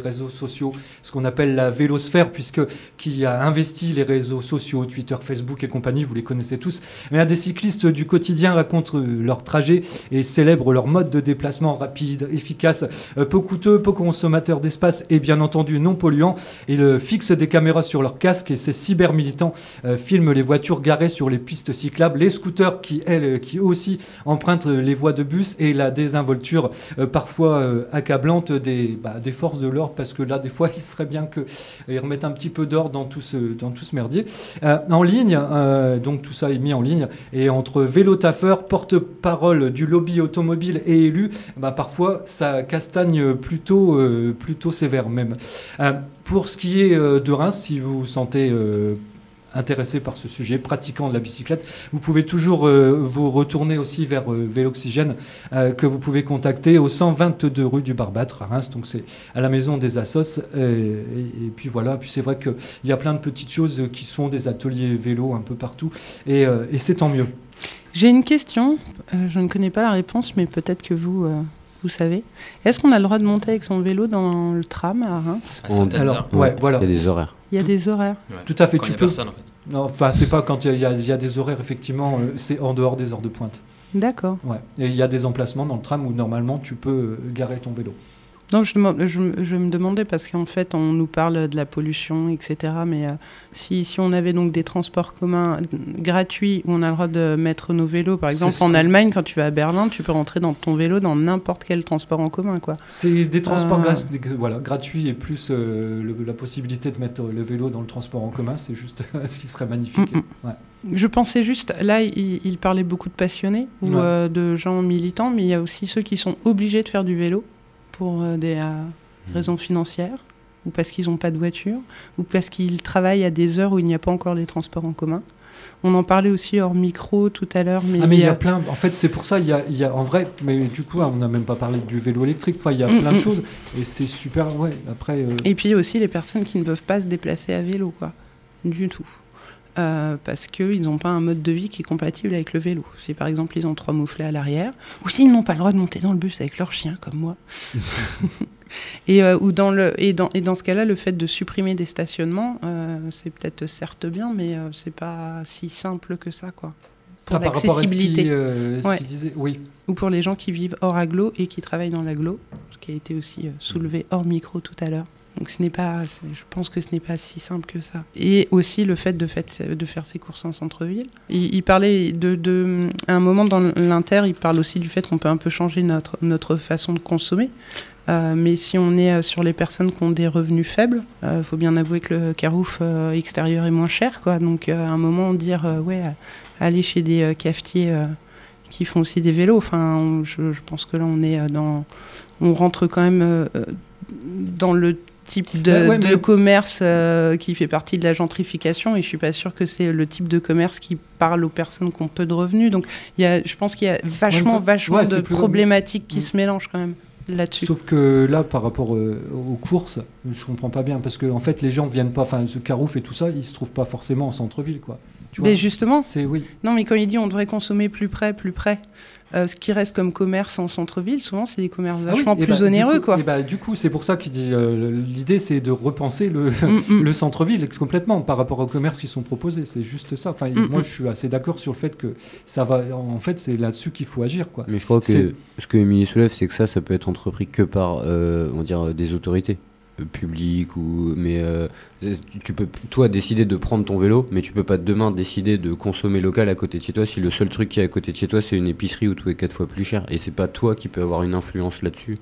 réseaux sociaux, ce qu'on appelle la vélosphère, puisque qui a investi les réseaux sociaux, Twitter, Facebook et compagnie, vous les connaissez tous. Mais des cyclistes du quotidien racontent leur trajet et célèbrent leur mode de déplacement rapide, efficace, peu coûteux, peu consommateur d'espace et bien entendu non polluant. Ils fixent des caméras sur leur casque et ces cyber-militants filment les voitures garées sur les pistes cyclables, scooters qui, elles, qui aussi empruntent les voies de bus et la désinvolture euh, parfois euh, accablante des, bah, des forces de l'ordre, parce que là, des fois, <laughs> il serait bien qu'ils remettent un petit peu d'ordre dans, tout ce, dans tout ce merdier. Euh, en ligne, donc tout ça est mis en ligne, et entre vélo taffeur, porte-parole du lobby automobile et élu, bah, parfois, ça castagne plutôt, plutôt sévère même. pour ce qui est de Reims, si vous vous sentez intéressé par ce sujet, pratiquant de la bicyclette, vous pouvez toujours euh, vous retourner aussi vers euh, Véloxygène, euh, que vous pouvez contacter au 122 rue du Barbâtre à Reims, donc c'est à la maison des Assos. Et, puis voilà, puis c'est vrai qu'il y a plein de petites choses qui se font, des ateliers vélo un peu partout, et, et c'est tant mieux. J'ai une question, je ne connais pas la réponse, mais peut-être que vous vous savez. Est-ce qu'on a le droit de monter avec son vélo dans le tram à Reims? Alors, ouais, voilà. Il y a des horaires. Il y a des horaires. Tout à fait. tu peux. Personne, en fait. Non, enfin, c'est pas quand il y, y, a des horaires, effectivement, euh, c'est en dehors des heures de pointe. D'accord. Ouais. Et il y a des emplacements dans le tram où normalement tu peux euh, garer ton vélo. Non, je, je, me demandais parce qu'en fait, on nous parle de la pollution, etc. Mais euh, si, si, on avait donc des transports communs gratuits où on a le droit de mettre nos vélos, par exemple en Allemagne, quand tu vas à Berlin, tu peux rentrer dans ton vélo dans n'importe quel transport en commun. quoi. C'est des transports euh... voilà, gratuits et plus euh, la possibilité de mettre le vélo dans le transport en commun, c'est juste <laughs> ce qui serait magnifique. Mm, mm. Ouais. Je pensais juste, là, il, il, parlait beaucoup de passionnés ou de gens militants, mais il y a aussi ceux qui sont obligés de faire du vélo pour euh, des euh, mmh. raisons financières, ou parce qu'ils n'ont pas de voiture, ou parce qu'ils travaillent à des heures où il n'y a pas encore les transports en commun. On en parlait aussi hors micro tout à l'heure. Mais, ah, mais il y, a plein. En fait, c'est pour ça, il y a, il y a en vrai, mais du coup, on n'a même pas parlé du vélo électrique. Enfin, il y a mmh, plein de mmh. choses. Et c'est super, ouais. Après. Et puis aussi les personnes qui ne peuvent pas se déplacer à vélo, quoi. Du tout. Euh, parce qu'ils n'ont pas un mode de vie qui est compatible avec le vélo. Si par exemple ils ont trois mouflets à l'arrière, ou s'ils n'ont pas le droit de monter dans le bus avec leur chien, comme moi. <laughs> et, euh, ou dans le, et, dans, et dans ce cas-là, le fait de supprimer des stationnements, euh, c'est peut-être certes bien, mais c'est pas si simple que ça. quoi. Pour ah, l'accessibilité. Ouais. oui. Ou pour les gens qui vivent hors aglo et qui travaillent dans l'aglo, ce qui a été aussi soulevé hors micro tout à l'heure. Donc ce n'est pas, je pense que ce n'est pas si simple que ça. Et aussi le fait de, faire ses courses en centre-ville. Il, parlait de, à un moment dans l'inter, il parle aussi du fait qu'on peut un peu changer notre, façon de consommer. Euh, mais si on est euh, sur les personnes qui ont des revenus faibles, il euh, faut bien avouer que le carouf extérieur est moins cher. Quoi. Donc à un moment, dire, ouais, aller chez des cafetiers qui font aussi des vélos, enfin, je, je, pense que là, on est dans... On rentre quand même dans le type de, commerce euh, qui fait partie de la gentrification et je suis pas sûre que c'est le type de commerce qui parle aux personnes qui ont peu de revenus. Donc y a, je pense qu'il y a vachement, vachement de problématiques qui mm. se mélangent quand même. Là-dessus. Sauf que là, par rapport euh, aux courses, je comprends pas bien parce que en fait, les gens viennent pas, enfin, ce carouf et tout ça, ils se trouvent pas forcément en centre-ville, quoi. Tu mais justement, c'est oui. Non, mais quand il dit on devrait consommer plus près, plus près, euh, ce qui reste comme commerce en centre-ville, souvent, c'est des commerces ah vachement plus bah, onéreux. Du coup, quoi. Bah, du coup, c'est pour ça qu'il dit euh, l'idée, c'est de repenser le, mm, mm. <laughs> le centre-ville complètement par rapport aux commerces qui sont proposés. C'est juste ça. Enfin, mm, moi, je suis assez d'accord sur le fait que ça va. En fait, c'est là-dessus qu'il faut agir. Quoi. Mais je crois que ce que Émilie soulève, c'est que ça, ça peut être entrepris que par, euh, on dire, des autorités public ou mais euh, tu peux toi décider de prendre ton vélo mais tu peux pas demain décider de consommer local à côté de chez toi si le seul truc qui est à côté de chez toi c'est une épicerie où tout est quatre fois plus cher et c'est pas toi qui peux avoir une influence là-dessus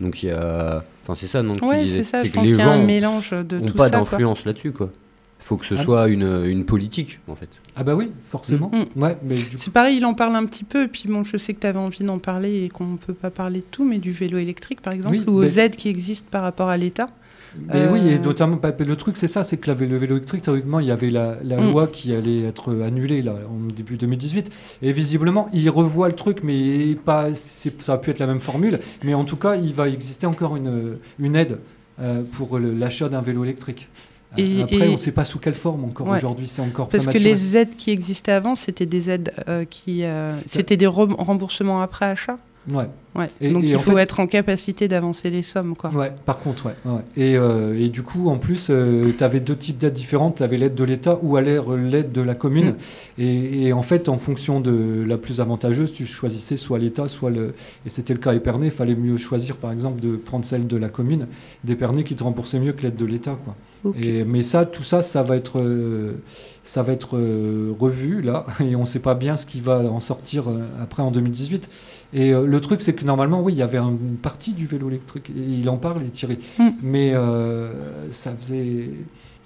donc il y a enfin c'est ça non ouais, c'est ça je pense qu'il y a un mélange de tout pas d'influence là-dessus quoi il faut que ce ah soit une, une, politique, en fait. Ah bah oui, forcément. Mm. Ouais, mais C'est pareil, il en parle un petit peu, et puis bon, je sais que tu avais envie d'en parler et qu'on ne peut pas parler de tout, mais du vélo électrique, par exemple, ou aux aides qui existent par rapport à l'État. Mais oui, et euh, notamment, bah, le truc, c'est ça, c'est que le vélo électrique, théoriquement, il y avait la, mm. loi qui allait être annulée là, en début 2018. Et visiblement, il revoit le truc, mais pas, ça a pu être la même formule. Mais en tout cas, il va exister encore une, une aide euh, pour l'achat d'un vélo électrique. Et, Après, on ne sait pas sous quelle forme encore aujourd'hui, c'est encore Parce que les aides qui existaient avant, c'était des aides euh, qui. c'était des remboursements après achat? Ouais. Ouais. Donc il faut être en capacité d'avancer les sommes. Quoi. Ouais, par contre, ouais. ouais. Et, euh, et, du coup, en plus, euh, tu avais deux types d'aides différentes. Tu avais l'aide de l'État ou à l'aide de la commune. Mm. Et, et, en fait, en fonction de la plus avantageuse, tu choisissais soit l'État, soit le. Et c'était le cas Épernay. Il fallait mieux choisir, par exemple, de prendre celle de la commune, d'Épernay qui te remboursait mieux que l'aide de l'État. Quoi. Et, mais ça, tout ça, ça va être. Euh, ça va être revu là, <laughs> et on ne sait pas bien ce qui va en sortir après en 2018. Et euh, le truc, c'est que normalement, oui, il y avait une partie du vélo électrique. Et il en parle, et Thierry. Mm. Mais euh, ça faisait.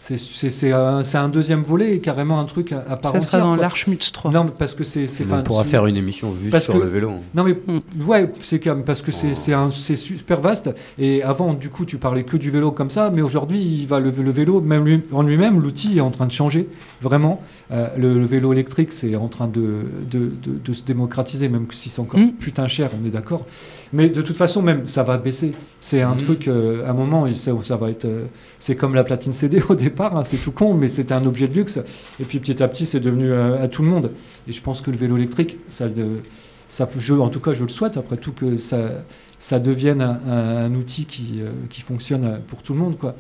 C'est un, un, deuxième volet et carrément un truc à, à part Ça sera dans l'Archmutz 3. Non, parce que c'est. On pourra faire une émission juste sur le vélo. Non, mais mm. ouais, c'est parce que c'est oh. super vaste. Et avant, du coup, tu parlais que du vélo comme ça, mais aujourd'hui, il va le, le, vélo, même lui, en lui-même, l'outil est en train de changer vraiment. Euh, le, vélo électrique, c'est en train de, de, de, se démocratiser, même si c'est encore mm. putain cher, on est d'accord. Mais de toute façon, même, ça va baisser. C'est un mm. truc, euh, à un moment, ça, ça va être. Euh, c'est comme la platine CD au <laughs> départ, hein, c'est tout con, mais c'était un objet de luxe. Et puis petit à petit, c'est devenu à, tout le monde. Et je pense que le vélo électrique, ça, ça, je, en tout cas, je le souhaite, après tout, que ça, ça devienne un, un outil qui, qui fonctionne pour tout le monde, quoi.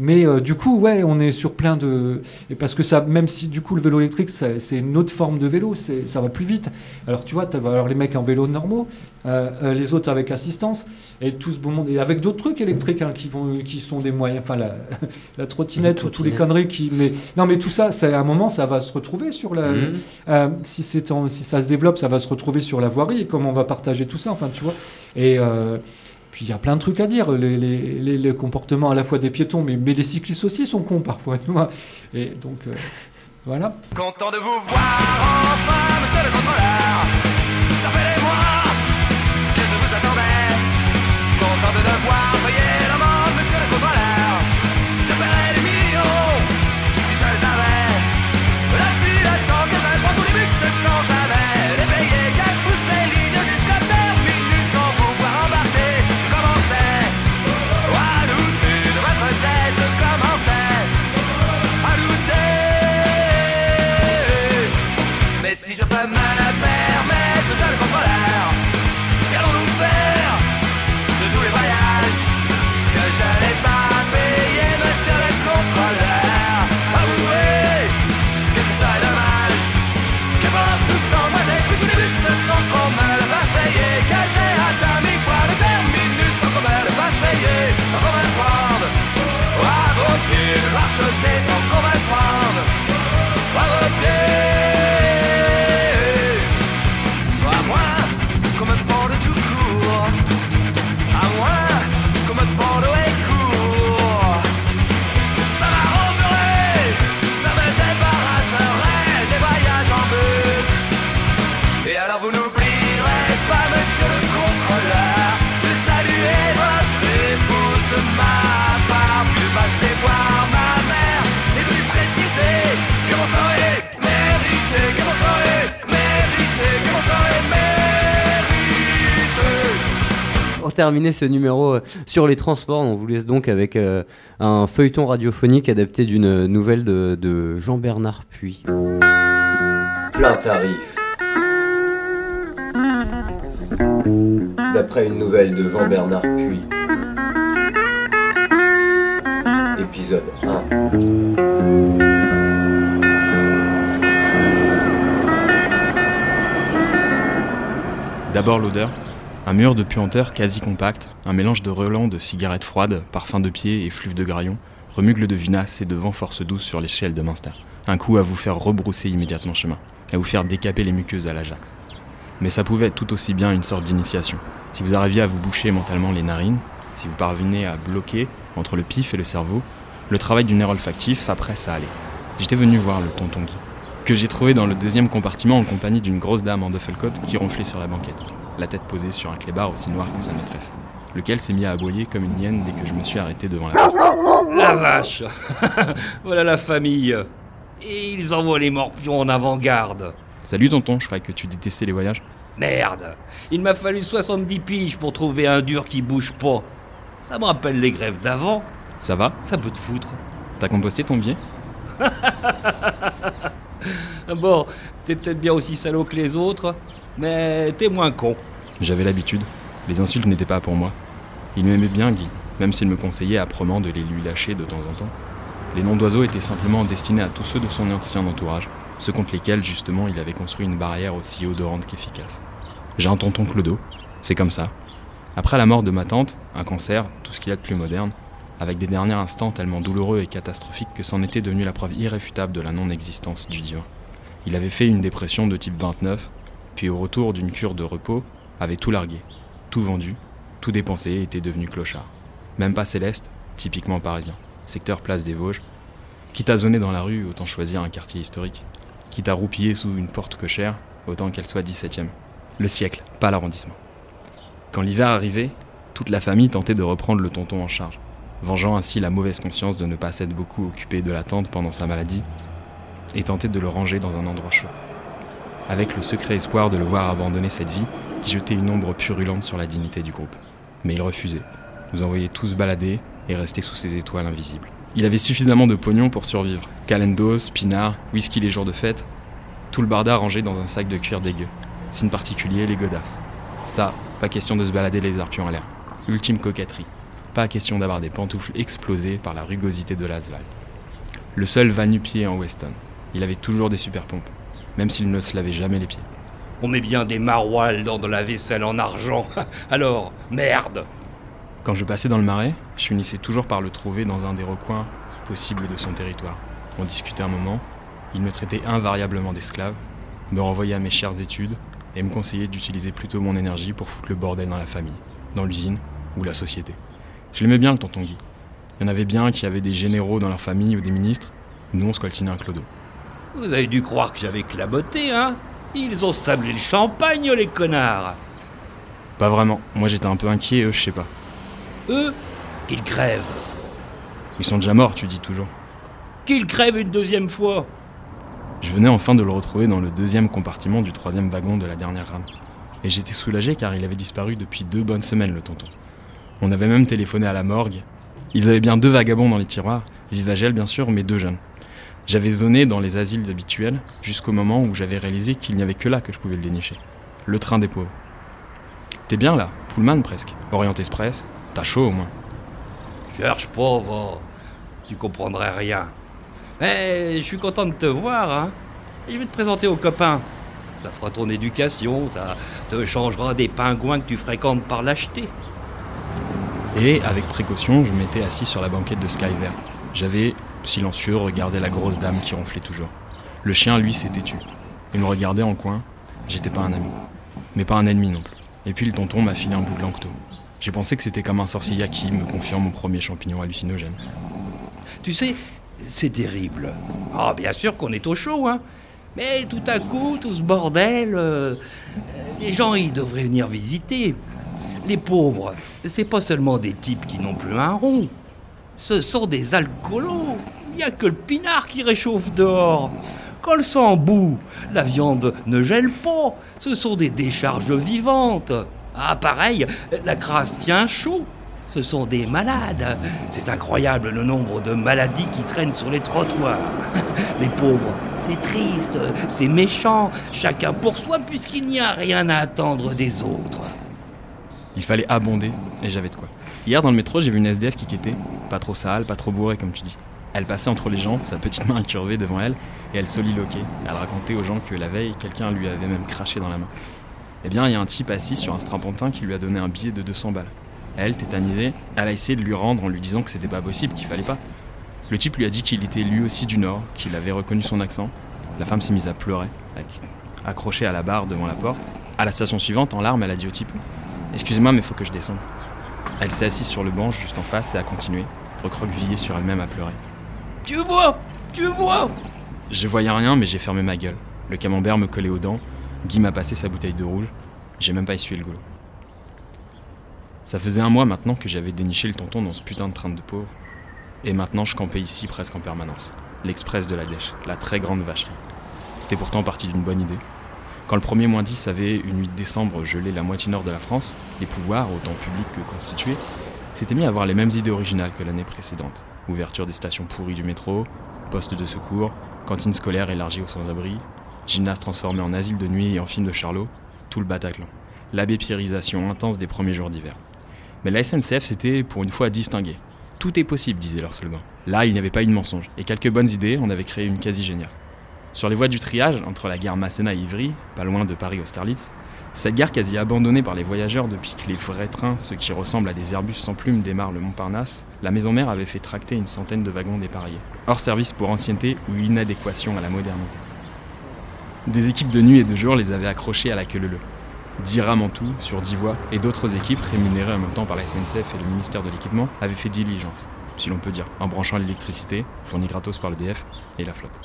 Mais euh, du coup, ouais, on est sur plein de. Et parce que ça, même si du coup le vélo électrique, c'est une autre forme de vélo, ça va plus vite. Alors tu vois, avoir les mecs en vélo normaux, euh, euh, les autres avec assistance, et tout ce beau monde. Et avec d'autres trucs électriques hein, qui, vont, qui sont des moyens. Enfin, la, <laughs> la trottinette ou tous les conneries qui. Mais, non, mais tout ça, à un moment, ça va se retrouver sur la. Mhm. si, si ça se développe, ça va se retrouver sur la voirie et comment on va partager tout ça. Enfin, tu vois. Et il y a plein de trucs à dire, les, les, comportements à la fois des piétons, mais, mais les cyclistes aussi sont cons parfois. Tu Et donc, euh, voilà. Content de vous voir enfin, monsieur le contrôleur. Terminer ce numéro euh, sur les transports, on vous laisse donc avec euh, un feuilleton radiophonique adapté d'une nouvelle de, Jean-Bernard Puy. Plein tarif. D'après une nouvelle de Jean-Bernard Puy. Épisode 1. D'abord l'odeur, un mur de puanteur quasi compact, un mélange de relents de cigarettes froides, parfum de pied et flûte de graillon, remugle de vinasse et de vent force douce sur l'échelle de Munster. Un coup à vous faire rebrousser immédiatement chemin, à vous faire décaper les muqueuses à l'Ajax. Mais ça pouvait être tout aussi bien une sorte d'initiation. Si vous arriviez à vous boucher mentalement les narines, si vous parveniez à bloquer entre le pif et le cerveau, le travail du nerf olfactif, après ça allait. J'étais venu voir le tonton que j'ai trouvé dans le deuxième compartiment en compagnie d'une grosse dame en duffelcoat qui ronflait sur la banquette la tête posée sur un clébard aussi noir que sa maîtresse, lequel s'est mis à aboyer comme une hyène dès que je me suis arrêté devant la porte. La vache <laughs> Voilà la famille Et ils envoient les morpions en avant-garde Salut tonton, je croyais que tu détestais les voyages. Merde Il m'a fallu 70 piges pour trouver un dur qui bouge pas. Ça me rappelle les grèves d'avant. Ça va? Ça peut te foutre. T'as composté ton billet? <laughs> Bon, t'es peut-être bien aussi salaud que les autres, mais t'es moins con. J'avais l'habitude. Les insultes n'étaient pas pour moi. Il m'aimait bien, Guy, même s'il me conseillait âprement de les lui lâcher de temps en temps. Les noms d'oiseaux étaient simplement destinés à tous ceux de son ancien entourage, ceux contre lesquels, justement, il avait construit une barrière aussi odorante qu'efficace. J'ai un tonton Clodo, c'est comme ça. Après la mort de ma tante, un cancer, tout ce qu'il y a de plus moderne, avec des derniers instants tellement douloureux et catastrophiques que c'en était devenu la preuve irréfutable de la non-existence du divin. Il avait fait une dépression de type 29, puis au retour d'une cure de repos, avait tout largué, tout vendu, tout dépensé et était devenu clochard. Même pas céleste, typiquement parisien, secteur place des Vosges. Quitte à zoner dans la rue, autant choisir un quartier historique. Quitte à roupiller sous une porte cochère, autant qu'elle soit 17ème. Le siècle, pas l'arrondissement. Quand l'hiver arrivait, toute la famille tentait de reprendre le tonton en charge, vengeant ainsi la mauvaise conscience de ne pas s'être beaucoup occupé de la tante pendant sa maladie, et tentait de le ranger dans un endroit chaud avec le secret espoir de le voir abandonner cette vie qui jetait une ombre purulente sur la dignité du groupe. Mais il refusait, nous envoyait tous balader et rester sous ses étoiles invisibles. Il avait suffisamment de pognon pour survivre. Calendos, pinard, whisky les jours de fête, tout le barda rangé dans un sac de cuir dégueu. Signe particulier, les godasses. Ça, pas question de se balader les arpions à l'air. Ultime coquetterie. Pas question d'avoir des pantoufles explosées par la rugosité de l'asphalte. Le seul va nu-pied en Weston. Il avait toujours des super pompes, même s'il ne se lavait jamais les pieds. On met bien des maroilles dans de la vaisselle en argent. <laughs> Alors, merde Quand je passais dans le marais, je finissais toujours par le trouver dans un des recoins possibles de son territoire. On discutait un moment, il me traitait invariablement d'esclave, me renvoyait à mes chères études et me conseillait d'utiliser plutôt mon énergie pour foutre le bordel dans la famille, dans l'usine ou la société. Je l'aimais bien le tonton Guy. Il y en avait bien qui avaient des généraux dans leur famille ou des ministres. Nous, on scoltinait un clodo. Vous avez dû croire que j'avais claboté, hein Ils ont sablé le champagne, les connards Pas vraiment. Moi, j'étais un peu inquiet, eux, je sais pas. Eux Qu'ils crèvent Ils sont déjà morts, tu dis toujours. Qu'ils crèvent une deuxième fois Je venais enfin de le retrouver dans le deuxième compartiment du troisième wagon de la dernière rame. Et j'étais soulagé car il avait disparu depuis deux bonnes semaines, le tonton. On avait même téléphoné à la morgue. Ils avaient bien deux vagabonds dans les tiroirs, Vivagel bien sûr, mais deux jeunes. J'avais zoné dans les asiles habituels jusqu'au moment où j'avais réalisé qu'il n'y avait que là que je pouvais le dénicher. Le train des pauvres. T'es bien là, Pullman presque. Orient Express. T'as chaud au moins. Cherche pas, va. Tu comprendrais rien. Mais je suis content de te voir, hein. Et je vais te présenter aux copains. Ça fera ton éducation, ça te changera des pingouins que tu fréquentes par l'acheter. Et avec précaution, je m'étais assis sur la banquette de Skyver. J'avais, silencieux, regardé la grosse dame qui ronflait toujours. Le chien, lui, s'était tu. Il me regardait en coin. J'étais pas un ami. Mais pas un ennemi non plus. Et puis le tonton m'a filé un bout de lancto. J'ai pensé que c'était comme un sorcier yaki me confiant mon premier champignon hallucinogène. Tu sais, c'est terrible. Ah, bien sûr qu'on est au chaud, hein. Mais tout à coup, tout ce bordel, euh, les gens, ils devraient venir visiter. Les pauvres, c'est pas seulement des types qui n'ont plus un rond. Ce sont des alcoolos. Il n'y a que le pinard qui réchauffe dehors. Quand le sang bout, la viande ne gèle pas. Ce sont des décharges vivantes. Ah, pareil, la crasse tient chaud. Ce sont des malades. C'est incroyable le nombre de maladies qui traînent sur les trottoirs. <laughs> Les pauvres, c'est triste, c'est méchant. Chacun pour soi puisqu'il n'y a rien à attendre des autres. Il fallait abonder et j'avais de quoi. Hier dans le métro, j'ai vu une SDF qui quittait, pas trop sale, pas trop bourrée comme tu dis. Elle passait entre les gens, sa petite main incurvée devant elle, et elle soliloquait. Elle racontait aux gens que la veille, quelqu'un lui avait même craché dans la main. Eh bien, il y a un type assis sur un strapontin qui lui a donné un billet de 200 balles. Elle, tétanisée, elle a essayé de lui rendre en lui disant que c'était pas possible, qu'il fallait pas. Le type lui a dit qu'il était lui aussi du Nord, qu'il avait reconnu son accent. La femme s'est mise à pleurer, accrochée à la barre devant la porte. À la station suivante, en larmes, elle a dit au type Excusez-moi, mais faut que je descende. Elle s'est assise sur le banc juste en face et a continué, recroquevillée sur elle-même à pleurer. Tu vois Tu vois Je voyais rien, mais j'ai fermé ma gueule. Le camembert me collait aux dents. Guy m'a passé sa bouteille de rouge. J'ai même pas essuyé le goulot. Ça faisait un mois maintenant que j'avais déniché le tonton dans ce putain de train de pauvre. Et maintenant, je campais ici presque en permanence. L'Express de la Dèche, la très grande vacherie. C'était pourtant parti d'une bonne idée. Quand le premier moins 10 avait, une nuit de décembre, gelé la moitié nord de la France, les pouvoirs, autant publics que constitués, s'étaient mis à avoir les mêmes idées originales que l'année précédente. Ouverture des stations pourries du métro, postes de secours, cantine scolaire élargie aux sans-abri, gymnase transformé en asile de nuit et en film de Charlot, tout le Bataclan. L'abbépierrisation intense des premiers jours d'hiver. Mais la SNCF s'était pour une fois distinguée. Tout est possible, disait leur slogan. Là, il n'y avait pas eu de mensonge. Et quelques bonnes idées, on avait créé une quasi géniale. Sur les voies du triage, entre la gare Masséna et Ivry, pas loin de Paris-Austerlitz, cette gare quasi abandonnée par les voyageurs depuis que les vrais trains, ceux qui ressemblent à des Airbus sans plumes, démarrent le Montparnasse, la maison mère avait fait tracter une centaine de wagons dépareillés, hors service pour ancienneté ou inadéquation à la modernité. Des équipes de nuit et de jour les avaient accrochés à la queue leu 10 rames en tout, sur 10 voies, et d'autres équipes, rémunérées en même temps par la SNCF et le ministère de l'Équipement, avaient fait diligence, si l'on peut dire, en branchant l'électricité, fournie gratos par l'EDF, et la flotte.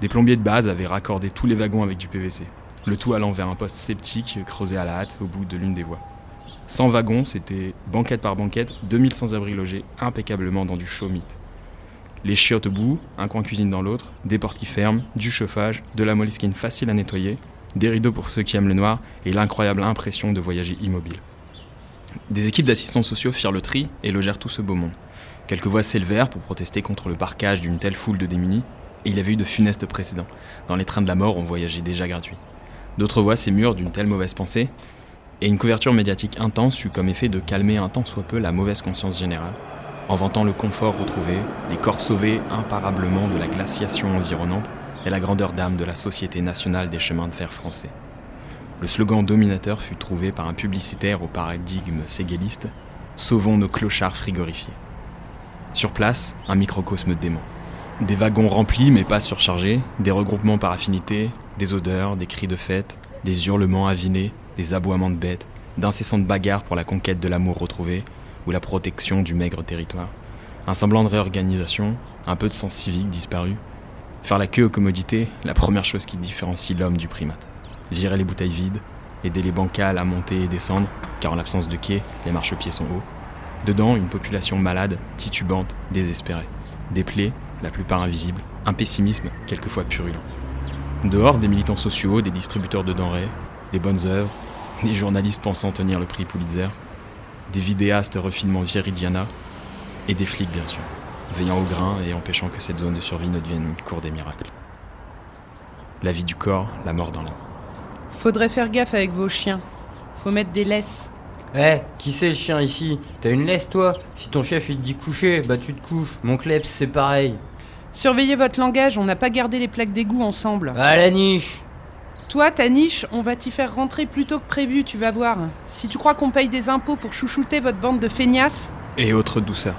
Des plombiers de base avaient raccordé tous les wagons avec du PVC, le tout allant vers un poste sceptique creusé à la hâte au bout de l'une des voies. 100 wagons, c'était banquette par banquette, 2000 sans-abri logés impeccablement dans du chaud. Les chiottes au bout, un coin cuisine dans l'autre, des portes qui ferment, du chauffage, de la moleskine facile à nettoyer, des rideaux pour ceux qui aiment le noir et l'incroyable impression de voyager immobile. Des équipes d'assistants sociaux firent le tri et logèrent tout ce beau monde. Quelques voix s'élevèrent pour protester contre le parquage d'une telle foule de démunis, et il avait eu de funestes précédents. Dans les trains de la mort, on voyageait déjà gratuit. D'autres voix s'émurent d'une telle mauvaise pensée, Et une couverture médiatique intense eut comme effet de calmer un tant soit peu la mauvaise conscience générale, en vantant le confort retrouvé, les corps sauvés imparablement de la glaciation environnante et la grandeur d'âme de la Société nationale des chemins de fer français. Le slogan dominateur fut trouvé par un publicitaire au paradigme séguéliste Sauvons nos clochards frigorifiés. Sur place, un microcosme dément. Des wagons remplis mais pas surchargés, des regroupements par affinité, des odeurs, des cris de fête, des hurlements avinés, des aboiements de bêtes, d'incessantes bagarres pour la conquête de l'amour retrouvé ou la protection du maigre territoire. Un semblant de réorganisation, un peu de sens civique disparu. Faire la queue aux commodités, la première chose qui différencie l'homme du primate. Virer les bouteilles vides, aider les bancales à monter et descendre, car en l'absence de quai, les marchepieds sont hauts. Dedans, une population malade, titubante, désespérée. Des plaies, la plupart invisibles, un pessimisme quelquefois purulent. Dehors, des militants sociaux, des distributeurs de denrées, les bonnes œuvres, des journalistes pensant tenir le prix Pulitzer, des vidéastes refinement Viridiana, et des flics bien sûr, veillant au grain et empêchant que cette zone de survie ne devienne une cour des miracles. La vie du corps, la mort dans l'âme. Faudrait faire gaffe avec vos chiens. Faut mettre des laisses. Eh, qui c'est le chien ici? T'as une laisse toi? Si ton chef il te dit coucher, bah tu te couches. Mon kleps c'est pareil. Surveillez votre langage, on n'a pas gardé les plaques d'égout ensemble. À la niche Toi, ta niche, on va t'y faire rentrer plus tôt que prévu, tu vas voir. Si tu crois qu'on paye des impôts pour chouchouter votre bande de feignasses, Et autre douceur.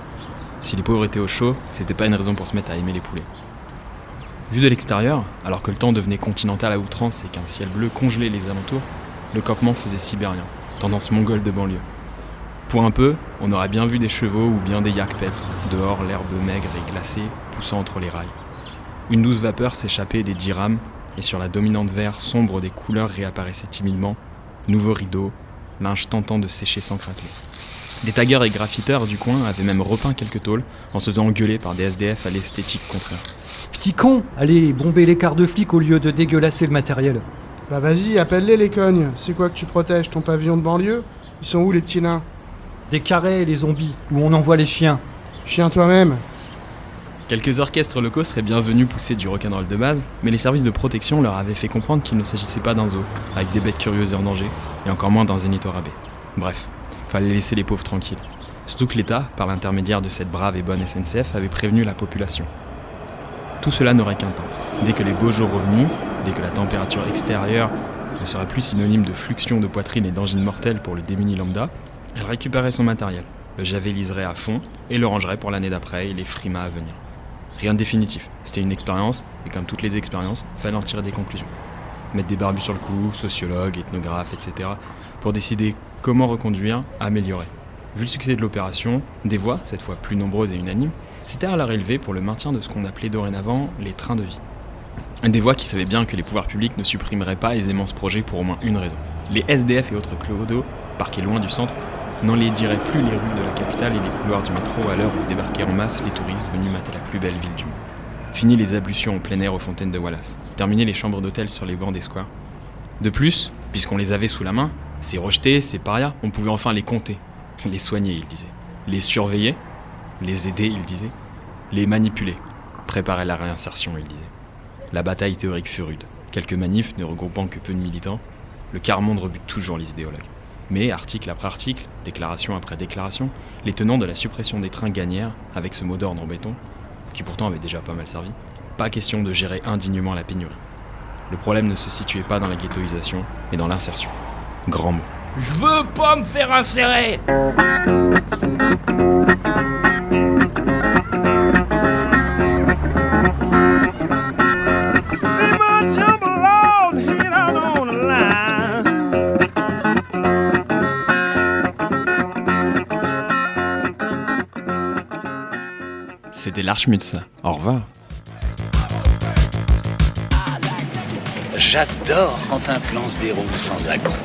Si les pauvres étaient au chaud, c'était pas une raison pour se mettre à aimer les poulets. Vu de l'extérieur, alors que le temps devenait continental à outrance et qu'un ciel bleu congelait les alentours, le campement faisait sibérien, tendance mongole de banlieue. Pour un peu, on aurait bien vu des chevaux ou bien des yaks dehors l'herbe maigre et glacée poussant entre les rails. Une douce vapeur s'échappait des dix rames, et sur la dominante vert sombre des couleurs réapparaissait timidement, nouveau rideau, linge tentant de sécher sans craquer. Des taggeurs et graffiteurs du coin avaient même repeint quelques tôles en se faisant engueuler par des SDF à l'esthétique contraire. Petit con Allez, bomber les quarts de flic au lieu de dégueulasser le matériel. Bah vas-y, appelle-les les cognes. C'est quoi que tu protèges Ton pavillon de banlieue? Ils sont où les petits nains? Des carrés, les zombies, où on envoie les chiens. Chien toi-même. Quelques orchestres locaux seraient bienvenus pousser du rock'n'roll de base, mais les services de protection leur avaient fait comprendre qu'il ne s'agissait pas d'un zoo, avec des bêtes curieuses et en danger, et encore moins d'un zénith. Bref, fallait laisser les pauvres tranquilles. Surtout que l'État, par l'intermédiaire de cette brave et bonne SNCF, avait prévenu la population. Tout cela n'aurait qu'un temps. Dès que les beaux jours revenus, dès que la température extérieure ne sera plus synonyme de fluxion de poitrine et d'angine mortelle pour le démuni lambda, elle récupérait son matériel, le javeliserait à fond et le rangerait pour l'année d'après et les frimas à venir. Rien de définitif, c'était une expérience, et comme toutes les expériences, fallait en tirer des conclusions. Mettre des barbus sur le coup, sociologue, ethnographe, etc., pour décider comment reconduire, améliorer. Vu le succès de l'opération, des voix, cette fois plus nombreuses et unanimes, s'étaient à la relever pour le maintien de ce qu'on appelait dorénavant les trains de vie. Des voix qui savaient bien que les pouvoirs publics ne supprimeraient pas aisément ce projet pour au moins une raison. Les SDF et autres clodos, parqués loin du centre, n'enlaidiraient plus les rues de la capitale et les couloirs du métro à l'heure où débarquaient en masse les touristes venus mater la plus belle ville du monde. Fini les ablutions en plein air aux fontaines de Wallace. Terminé les chambres d'hôtel sur les bancs des squares. De plus, puisqu'on les avait sous la main, ces rejetés, ces parias, on pouvait enfin les compter. Les soigner, il disait. Les surveiller, les aider, il disait. Les manipuler, préparer la réinsertion, il disait. La bataille théorique fut rude. Quelques manifs ne regroupant que peu de militants, le quart monde rebute toujours les idéologues. Mais, article après article, déclaration après déclaration, les tenants de la suppression des trains gagnèrent, avec ce mot d'ordre en béton, qui pourtant avait déjà pas mal servi, pas question de gérer indignement la pénurie. Le problème ne se situait pas dans la ghettoisation, mais dans l'insertion. Grand mot. Je veux pas me faire insérer C'était l'Archmutz. Au revoir. J'adore quand un plan se déroule sans accroc.